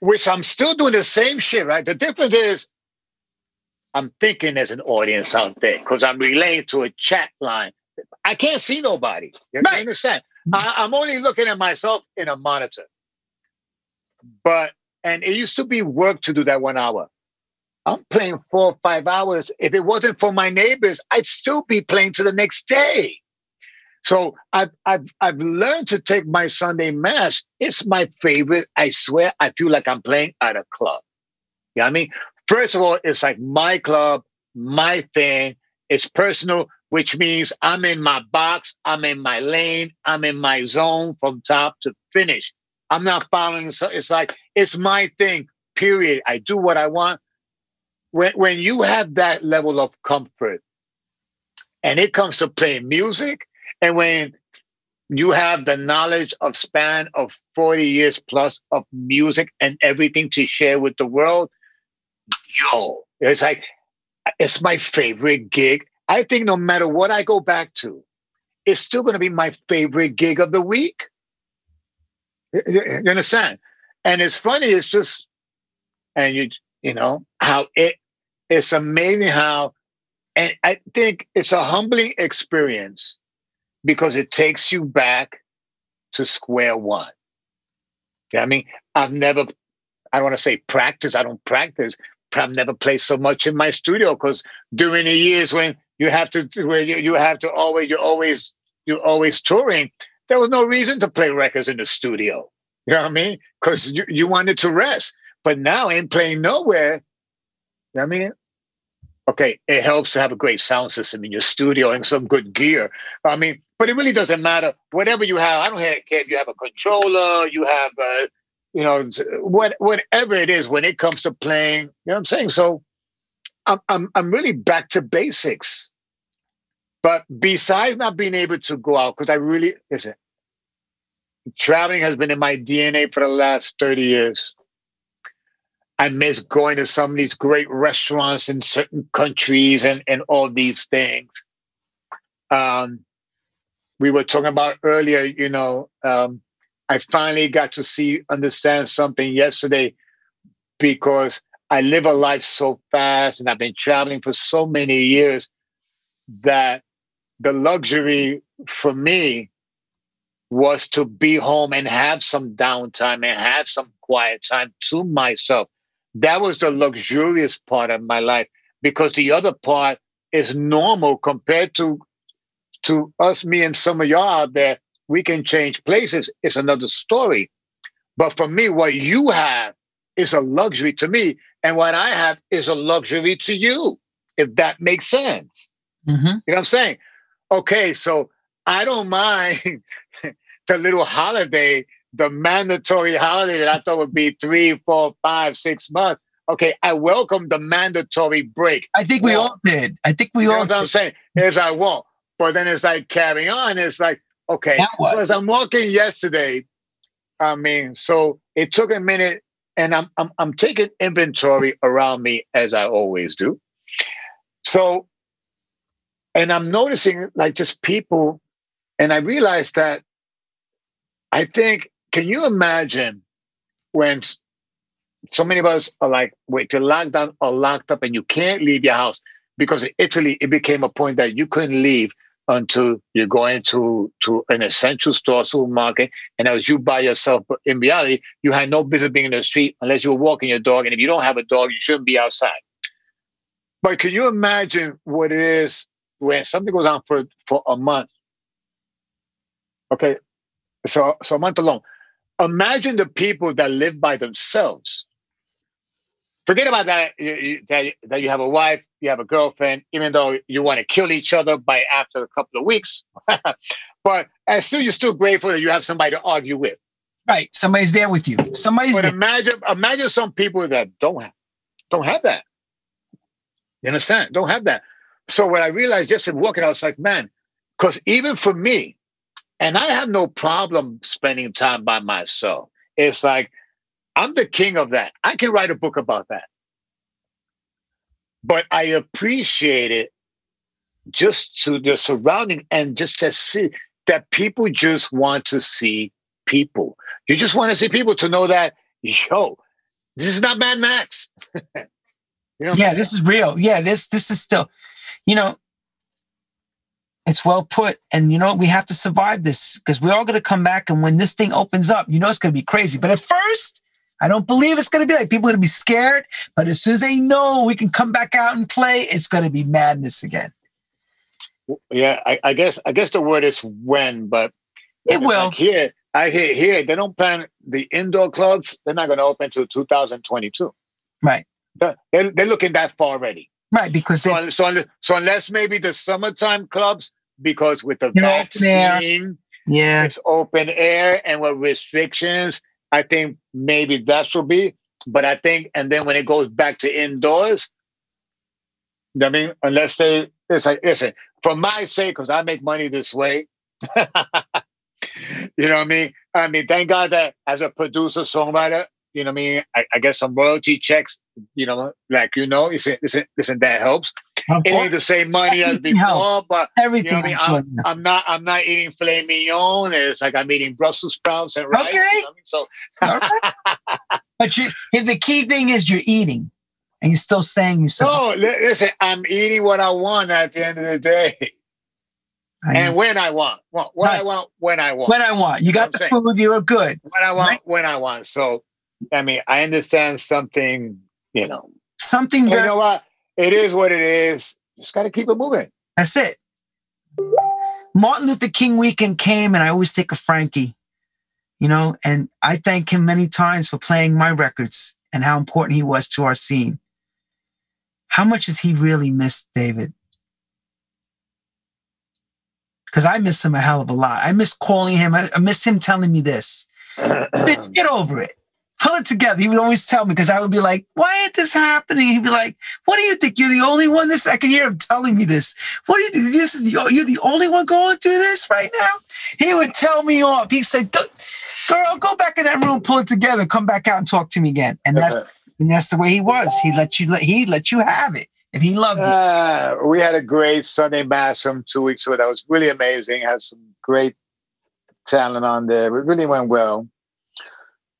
Which I'm still doing the same shit, right? The difference is I'm thinking as an audience out there because I'm relaying to a chat line. I can't see nobody. You right. understand? I, I'm only looking at myself in a monitor. But and it used to be work to do that one hour. I'm playing four or five hours. If it wasn't for my neighbors, I'd still be playing to the next day. So I've, I've, I've learned to take my Sunday mass. It's my favorite. I swear, I feel like I'm playing at a club. You know what I mean? First of all, it's like my club, my thing. It's personal, which means I'm in my box, I'm in my lane, I'm in my zone from top to finish. I'm not following. So it's like it's my thing. Period. I do what I want. When when you have that level of comfort, and it comes to playing music, and when you have the knowledge of span of 40 years plus of music and everything to share with the world, yo, it's like, it's my favorite gig. I think no matter what I go back to, it's still going to be my favorite gig of the week. You understand? And it's funny, it's just, and you, you know, how it, it's amazing how and I think it's a humbling experience because it takes you back to square one. Yeah, I mean, I've never, I don't want to say practice, I don't practice, but I've never played so much in my studio because during the years when you have to, where you, you have to always, you're always, you're always touring, there was no reason to play records in the studio. You know what I mean? Because you, you wanted to rest. But now I ain't playing nowhere. You know what I mean? Okay, it helps to have a great sound system in your studio and some good gear. I mean, but it really doesn't matter. Whatever you have, I don't care if you have a controller, you have, uh, you know, what whatever it is when it comes to playing. You know what I'm saying? So, I'm I'm I'm really back to basics. But besides not being able to go out, because I really listen, traveling has been in my DNA for the last 30 years. I miss going to some of these great restaurants in certain countries and, and all these things. Um, we were talking about earlier, you know, um, I finally got to see, understand something yesterday because I live a life so fast and I've been traveling for so many years that the luxury for me was to be home and have some downtime and have some quiet time to myself. That was the luxurious part of my life because the other part is normal compared to to us, me and some of y'all out there. We can change places. It's another story. But for me, what you have is a luxury to me, and what I have is a luxury to you. If that makes sense, mm-hmm. you know what I'm saying? Okay, so I don't mind the little holiday the mandatory holiday that I thought would be three, four, five, six months. Okay, I welcome the mandatory break. I think we well, all did. I think we all. What I'm saying is I won't. But then it's like carrying on. It's like okay. So as I'm walking yesterday, I mean, so it took a minute, and I'm I'm I'm taking inventory around me as I always do. So, and I'm noticing like just people, and I realized that I think can you imagine when so many of us are like, wait, you're locked down or locked up and you can't leave your house because in Italy, it became a point that you couldn't leave until you're going to, to an essential store, supermarket. And as you by yourself, in reality, you had no business being in the street unless you were walking your dog. And if you don't have a dog, you shouldn't be outside. But can you imagine what it is when something goes on for, for a month? Okay, so so a month alone. Imagine the people that live by themselves. Forget about that, you, that, that you have a wife, you have a girlfriend, even though you want to kill each other by after a couple of weeks. but and still, you're still grateful that you have somebody to argue with. Right, somebody's there with you. Somebody's. But there. imagine, imagine some people that don't have, don't have that. You understand? Don't have that. So when I realized just in walking, I was like, man, because even for me, and I have no problem spending time by myself. It's like I'm the king of that. I can write a book about that. But I appreciate it just to the surrounding and just to see that people just want to see people. You just want to see people to know that, yo, this is not Mad Max. you know yeah, this is real. Yeah, this this is still, you know, it's well put. And you know, we have to survive this because we're all going to come back. And when this thing opens up, you know, it's going to be crazy. But at first, I don't believe it's going to be like people are going to be scared. But as soon as they know we can come back out and play, it's going to be madness again. Yeah, I, I guess I guess the word is when, but it will. Like here, I hear here they don't plan the indoor clubs. They're not going to open until 2022. Right. They're, they're looking that far already. Right, because so, so, so unless maybe the summertime clubs because with the vaccine, yeah, it's open air and with restrictions. I think maybe that should be. But I think, and then when it goes back to indoors, I mean, unless they, it's like, listen, for my sake, because I make money this way. you know what I mean? I mean, thank God that as a producer, songwriter, you know what I mean? I, I get some royalty checks, you know, like you know, listen, listen, listen, that helps. It ain't the same money as before, helps. but everything. You know I am I'm not I'm not eating filet mignon. It's like I'm eating Brussels sprouts and rice. Okay. You know I mean? So but you, the key thing is you're eating. and you're still saying you said, No, li- listen, I'm eating what I want at the end of the day. And when I want. What, what I want, when I want. when I want. You got the I'm food, you're good. when I want, Right. when I want. So, I mean, I understand something, you know. Something You know what? It is what it is. Just got to keep it moving. that's it. Martin Luther King weekend came and I always take a Frankie, you know, and I thank him many times for playing my records and how important he was to our scene. How much has he really missed David? Because I miss him a hell of a lot. I miss calling him. I, I miss him telling me this. Get over it. Pull it together. He would always tell me because I would be like, why ain't this happening? He'd be like, what do you think? You're the only one this? I can hear him telling me this. What do you think? This is the, you're the only one going through this right now? He would tell me off. He said, "Go- girl, go back in that room, pull it together, come back out and talk to me again. And that's, and that's the way he was. He let you, let, he let you have it. And he loved it. Uh, we had a great Sunday mass from two weeks ago. That was really amazing. Had some great talent on there. It really went well.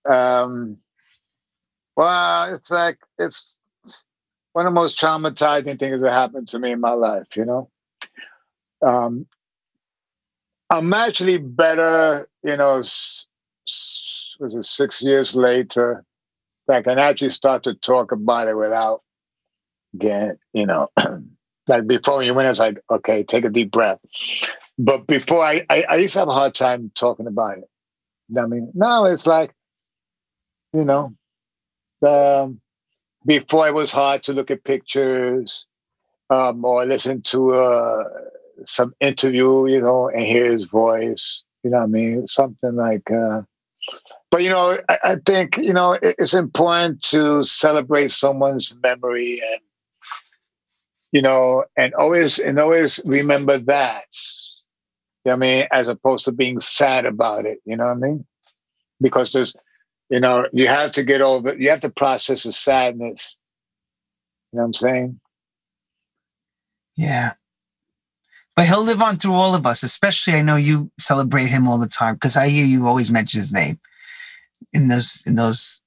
Um, well, it's like it's one of the most traumatizing things that happened to me in my life. You know, um, I'm actually better. You know, was it six years later? I can actually start to talk about it without get you know like before you went it's like okay take a deep breath but before I, I i used to have a hard time talking about it i mean now it's like you know um before it was hard to look at pictures um or listen to uh some interview you know and hear his voice you know what i mean something like uh but you know i, I think you know it- it's important to celebrate someone's memory and you know, and always and always remember that. You know I mean? As opposed to being sad about it. You know what I mean? Because there's, you know, you have to get over. You have to process the sadness. You know what I'm saying? Yeah. But he'll live on through all of us, especially I know you celebrate him all the time because I hear you always mention his name in those in those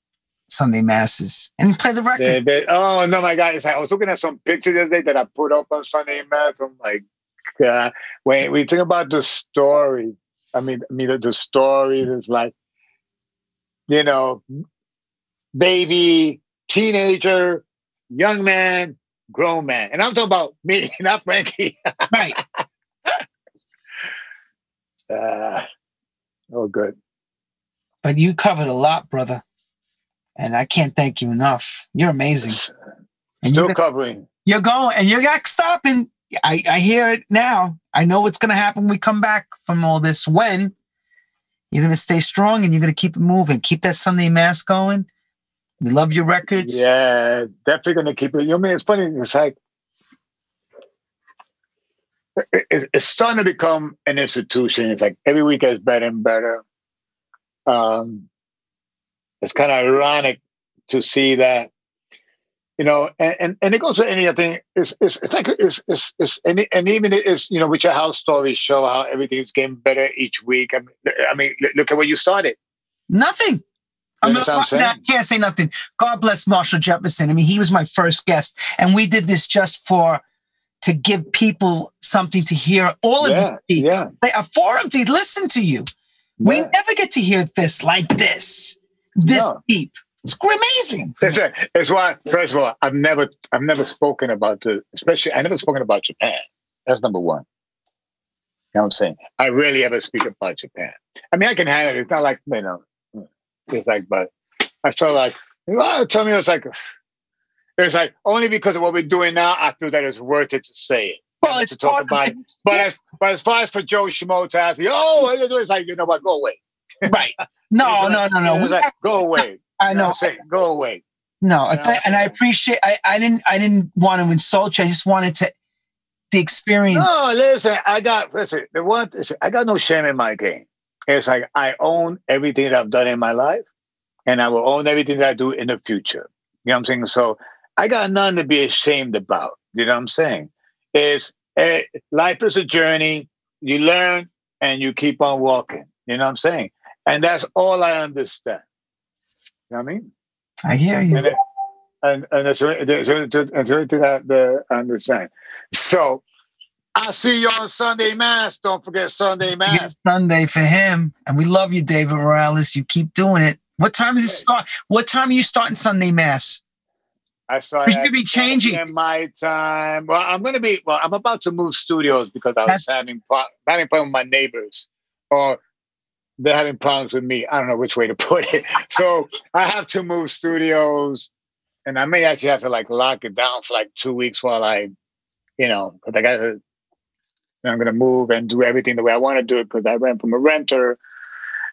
Sunday masses. And you play the record. They- they- oh no, my God! I was looking at some pictures the other day that I put up on Sunday Mass. I'm like, uh, when we think about the story, I mean, I mean the, the story is like, you know, baby, teenager, young man, grown man, and I'm talking about me, not Frankie. Right. Uh, oh, good. But you covered a lot, brother. And I can't thank you enough. You're amazing. And Still you're, covering. you're going and you're not stopping. I, I hear it now. I know what's gonna happen when we come back from all this. When you're gonna stay strong and you're gonna keep it moving. Keep that Sunday mass going. We love your records. Yeah, definitely gonna keep it. You know, I mean, it's funny. It's like it- it- it's starting to become an institution. It's like every week gets better and better. Um, it's kind of ironic to see that, you know, and, and, and it goes to any other thing. It's, it's, it's like it's, it's, it's and, and even it is, you know, which your house stories show how everything's getting better each week. I mean, I mean, look at where you started. Nothing. I, mean, understand what I'm I saying? can't say nothing. God bless Marshall Jefferson. I mean, he was my first guest, and we did this just for to give people something to hear. All of Yeah, you, yeah, a forum to listen to you. We never get to hear this like this, this No. deep. It's amazing. That's right. That's why, first of all, I've never, I've never spoken about the, especially, I never spoken about Japan. That's number one. You know what I'm saying? I rarely ever speak about Japan. I mean, I can handle it. It's not like, you know, it's like, but I felt like, well, tell me, it's like, it's like only because of what we're doing now, I feel that it's worth it to say it. Well, to it's talk part about it. But as, but as far as for Joe Schmo to ask me, oh, what you do? It's like, you know what? Go away. right. No, It's no, no, no. It's like, go away. I know what know. I'm saying? Go away. No, You know? th- and I appreciate. I, I didn't. I didn't want to insult you. I just wanted to the experience. No, listen, I got listen. The one, listen, I got no shame in my game. It's like I own everything that I've done in my life, and I will own everything that I do in the future. You know what I'm saying? So I got nothing to be ashamed about. You know what I'm saying? Is eh, life is a journey. You learn and you keep on walking. You know what I'm saying? And that's all I understand. You know what I mean? I hear you. And, it- and and it's it's really to that the understand. So I'll see you on Sunday Mass. Don't forget Sunday Mass. Sunday for him. And we love you, David Morales. You keep doing it. What time is it start? What time are you starting Sunday Mass? I saw you be changing my time. Well, I'm gonna be well, I'm about to move studios because I was That's... having having problems with my neighbors. Or they're having problems with me. I don't know which way to put it. so I have to move studios and I may actually have to like lock it down for like two weeks while I, you know, because I got to I'm going to move and do everything the way I want to do it because I rent from a renter.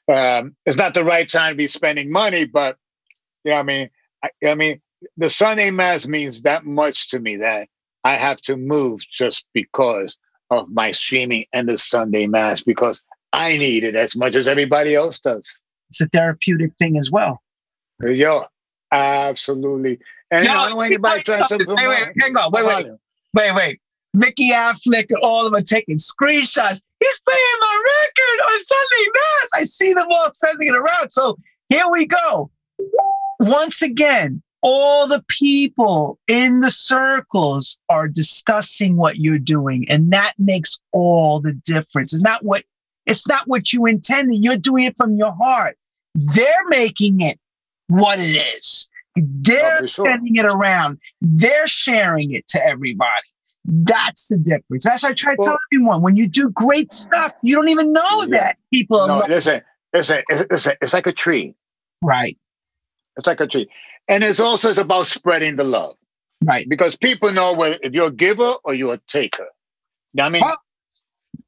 Um, it's not the right time to be spending money, but you know, I mean, I, I mean, the Sunday Mass means that much to me that I have to move just because of my streaming and the Sunday Mass because I need it as much as everybody else does. It's a therapeutic thing as well. Yo, absolutely. And Yo, you know, anybody tries to wait, wait, hang on, wait, wait, wait, wait. Mickey Affleck and all of them taking screenshots. He's playing my record on Sunday Mass. I see them all sending it around. So here we go. Once again, all the people in the circles are discussing what you're doing, and that makes all the difference. It's not what it's not what you intended. You're doing it from your heart. They're making it what it is. They're sure. sending it around. They're sharing it to everybody. That's the difference. That's what I try to well, tell everyone. When you do great stuff, you don't even know yeah. that people. No, listen, listen, it's, it's like a tree. Right. It's like a tree, and it's also it's about spreading the love. Right. Because people know whether if you're a giver or you're a taker. You know I mean? Well,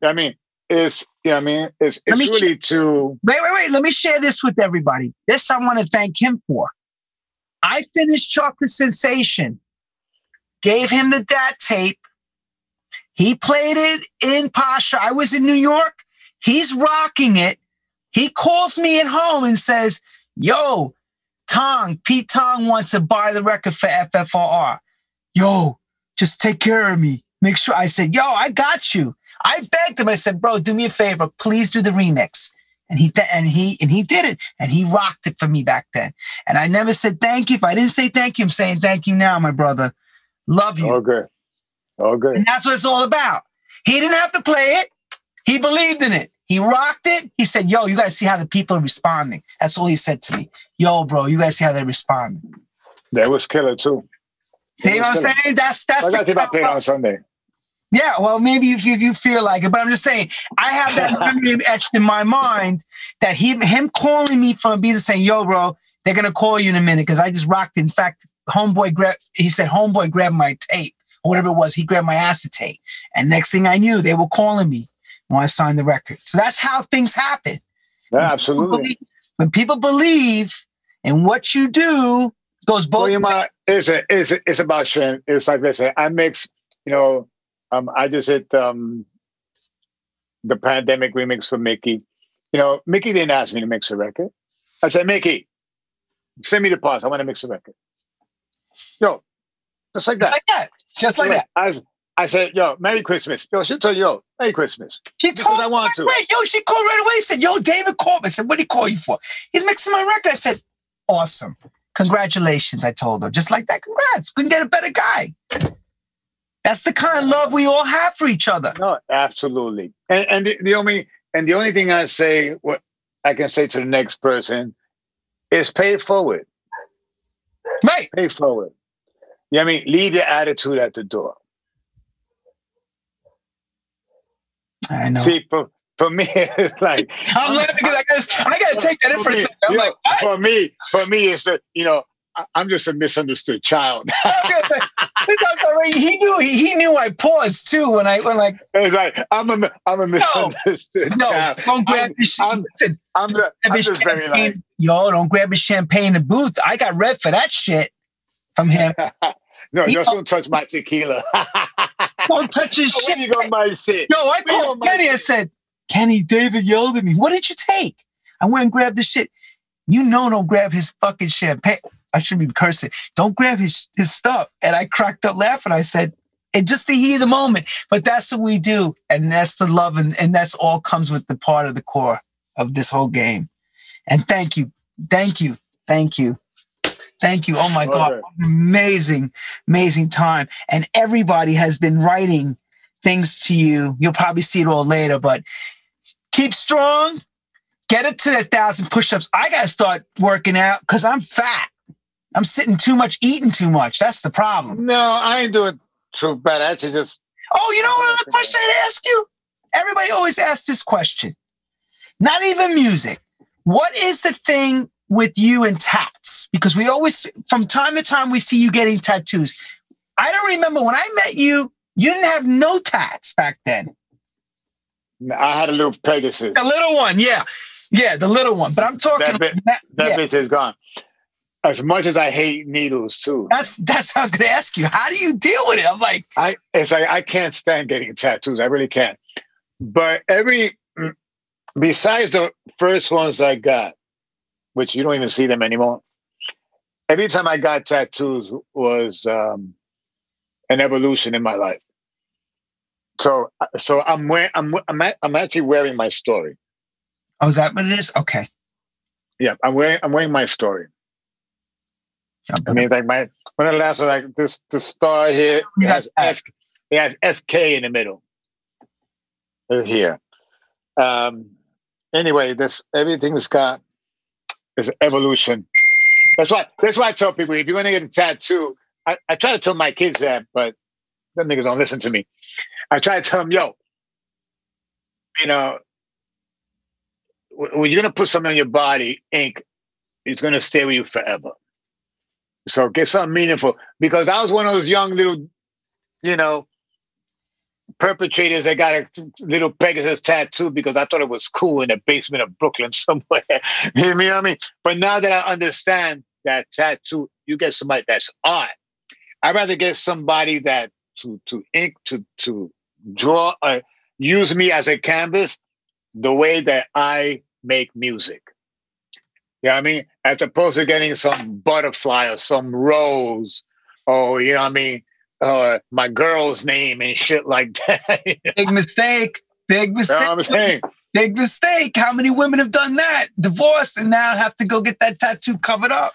I mean, it's yeah, I mean, it's it's really sh- to wait, wait, wait. Let me share this with everybody. This I want to thank him for. I finished Chocolate Sensation, gave him the DAT tape, he played it in Pacha. I was in New York. He's rocking it. He calls me at home and says, Yo, Tong, Pete Tong wants to buy the record for FFRR. Yo, just take care of me. Make sure. I said, Yo, I got you. I begged him. I said, Bro, do me a favor. Please do the remix. And he and he and he did it, and he rocked it for me back then. And I never said thank you. If I didn't say thank you, I'm saying thank you now, my brother. Love you. Okay. Oh, good. And that's what it's all about. He didn't have to play it. He believed in it. He rocked it. He said, yo, you guys see how the people are responding. That's all he said to me. Yo, bro, you guys see how they're responding. That was killer too. See what I'm killer. saying? That's that's. I got to about playing on Sunday. Yeah, well, maybe if you, if you feel like it, but I'm just saying, I have that memory etched in my mind that he, him calling me from Ibiza saying, "Yo, bro, they're gonna call you in a minute," because I just rocked. In fact, homeboy he said, "Homeboy, grab my tape." or whatever it was. He grabbed my acetate. And next thing I knew, they were calling me when I signed the record. So that's how things happen. Yeah, absolutely. When people believe in what you do, goes both. Well, you might, it's, a, it's, a, it's about sharing. It's like this. I mix, you know, um, I just hit um, the pandemic remix for Mickey. You know, Mickey didn't ask me to mix a record. I said, Mickey, send me the parts. I want to mix a record. Yo, just like that. Like that. Just like that. I, I said, yo, Merry Christmas. Yo, she told you, yo, Merry Christmas. She told me I want to. Right, yo, she called right away. Said, yo, David called me. I said, what did he call you for? He's mixing my record. I said, awesome. Congratulations, I told her. Just like that, congrats. Couldn't get a better guy. That's the kind of love we all have for each other. No, absolutely. And, and the, the only and the only thing I say, what I can say to the next person, is pay forward. Right. Pay forward. Yeah, I mean, leave your attitude at the door. I know. See, for, for me, it's like I'm laughing because I got I got to take that in for a second. I'm like, know, for me, for me, it's a, you know, I'm just a misunderstood child. he knew he knew I paused too when I when like it's like I'm a I'm a misunderstood no, child. No, don't grab I'm, his I'm, listen, I'm, the, I'm just very like yo, don't grab his champagne in the booth. I got red for that shit from him. No, he just don't touch my tequila. don't touch his shit. you got my shit? Yo, I called Kenny and said, Kenny, David yelled at me. What did you take? I went and grabbed the shit. You know, don't grab his fucking champagne. I shouldn't be cursing. Don't grab his, his stuff. And I cracked up laughing. I said, it just the heat of the moment. But that's what we do. And that's the love. And, and that's all comes with the part of the core of this whole game. And thank you. Thank you. Thank you Thank you. Oh my God. Amazing, amazing time. And everybody has been writing things to you. You'll probably see it all later, but keep strong. Get it to a thousand push-ups. I gotta start working out because I'm fat. I'm sitting too much, eating too much. That's the problem. No, I ain't doing too bad. I actually just. Oh, you know what other question I'd ask you? Everybody always asks this question. Not even music. What is the thing with you and tats? Because we always, from time to time, we see you getting tattoos. I don't remember when I met you, you didn't have no tats back then. I had a little Pegasus. A little one, yeah. Yeah, the little one. But I'm talking that, bit, that, that yeah. bitch is gone. As much as I hate needles too. That's that's I was gonna ask you. How do you deal with it? I'm like I it's like I can't stand getting tattoos. I really can't. But every besides the first ones I got, which you don't even see them anymore. Every time I got tattoos was um, an evolution in my life. So, so I'm wearing, I'm, I'm, I'm actually wearing my story. Oh, is that what it is? Okay. Yeah, I'm wearing, I'm wearing my story. I mean, like my one of the last like this, the star here it has, F, it has FK in the middle. Here. Um. Anyway, this everything's got is evolution. That's why. That's why I tell people if you're going to get a tattoo, I, I try to tell my kids that, but them niggas don't listen to me. I try to tell them, yo, you know, when you're gonna put something on your body, ink, it's gonna stay with you forever. So get something meaningful. Because I was one of those young little, you know, perpetrators that got a little Pegasus tattoo because I thought it was cool in the basement of Brooklyn somewhere. you know what I mean? But now that I understand that tattoo, you get somebody that's art. I'd rather get somebody that to to ink to to draw uh, use me as a canvas the way that I make music. You know what I mean? As opposed to getting some butterfly or some rose or you know what I mean, uh, my girl's name and shit like that. Big mistake. Big mistake. You know I'm saying? Big mistake. How many women have done that? Divorced and now have to go get that tattoo covered up.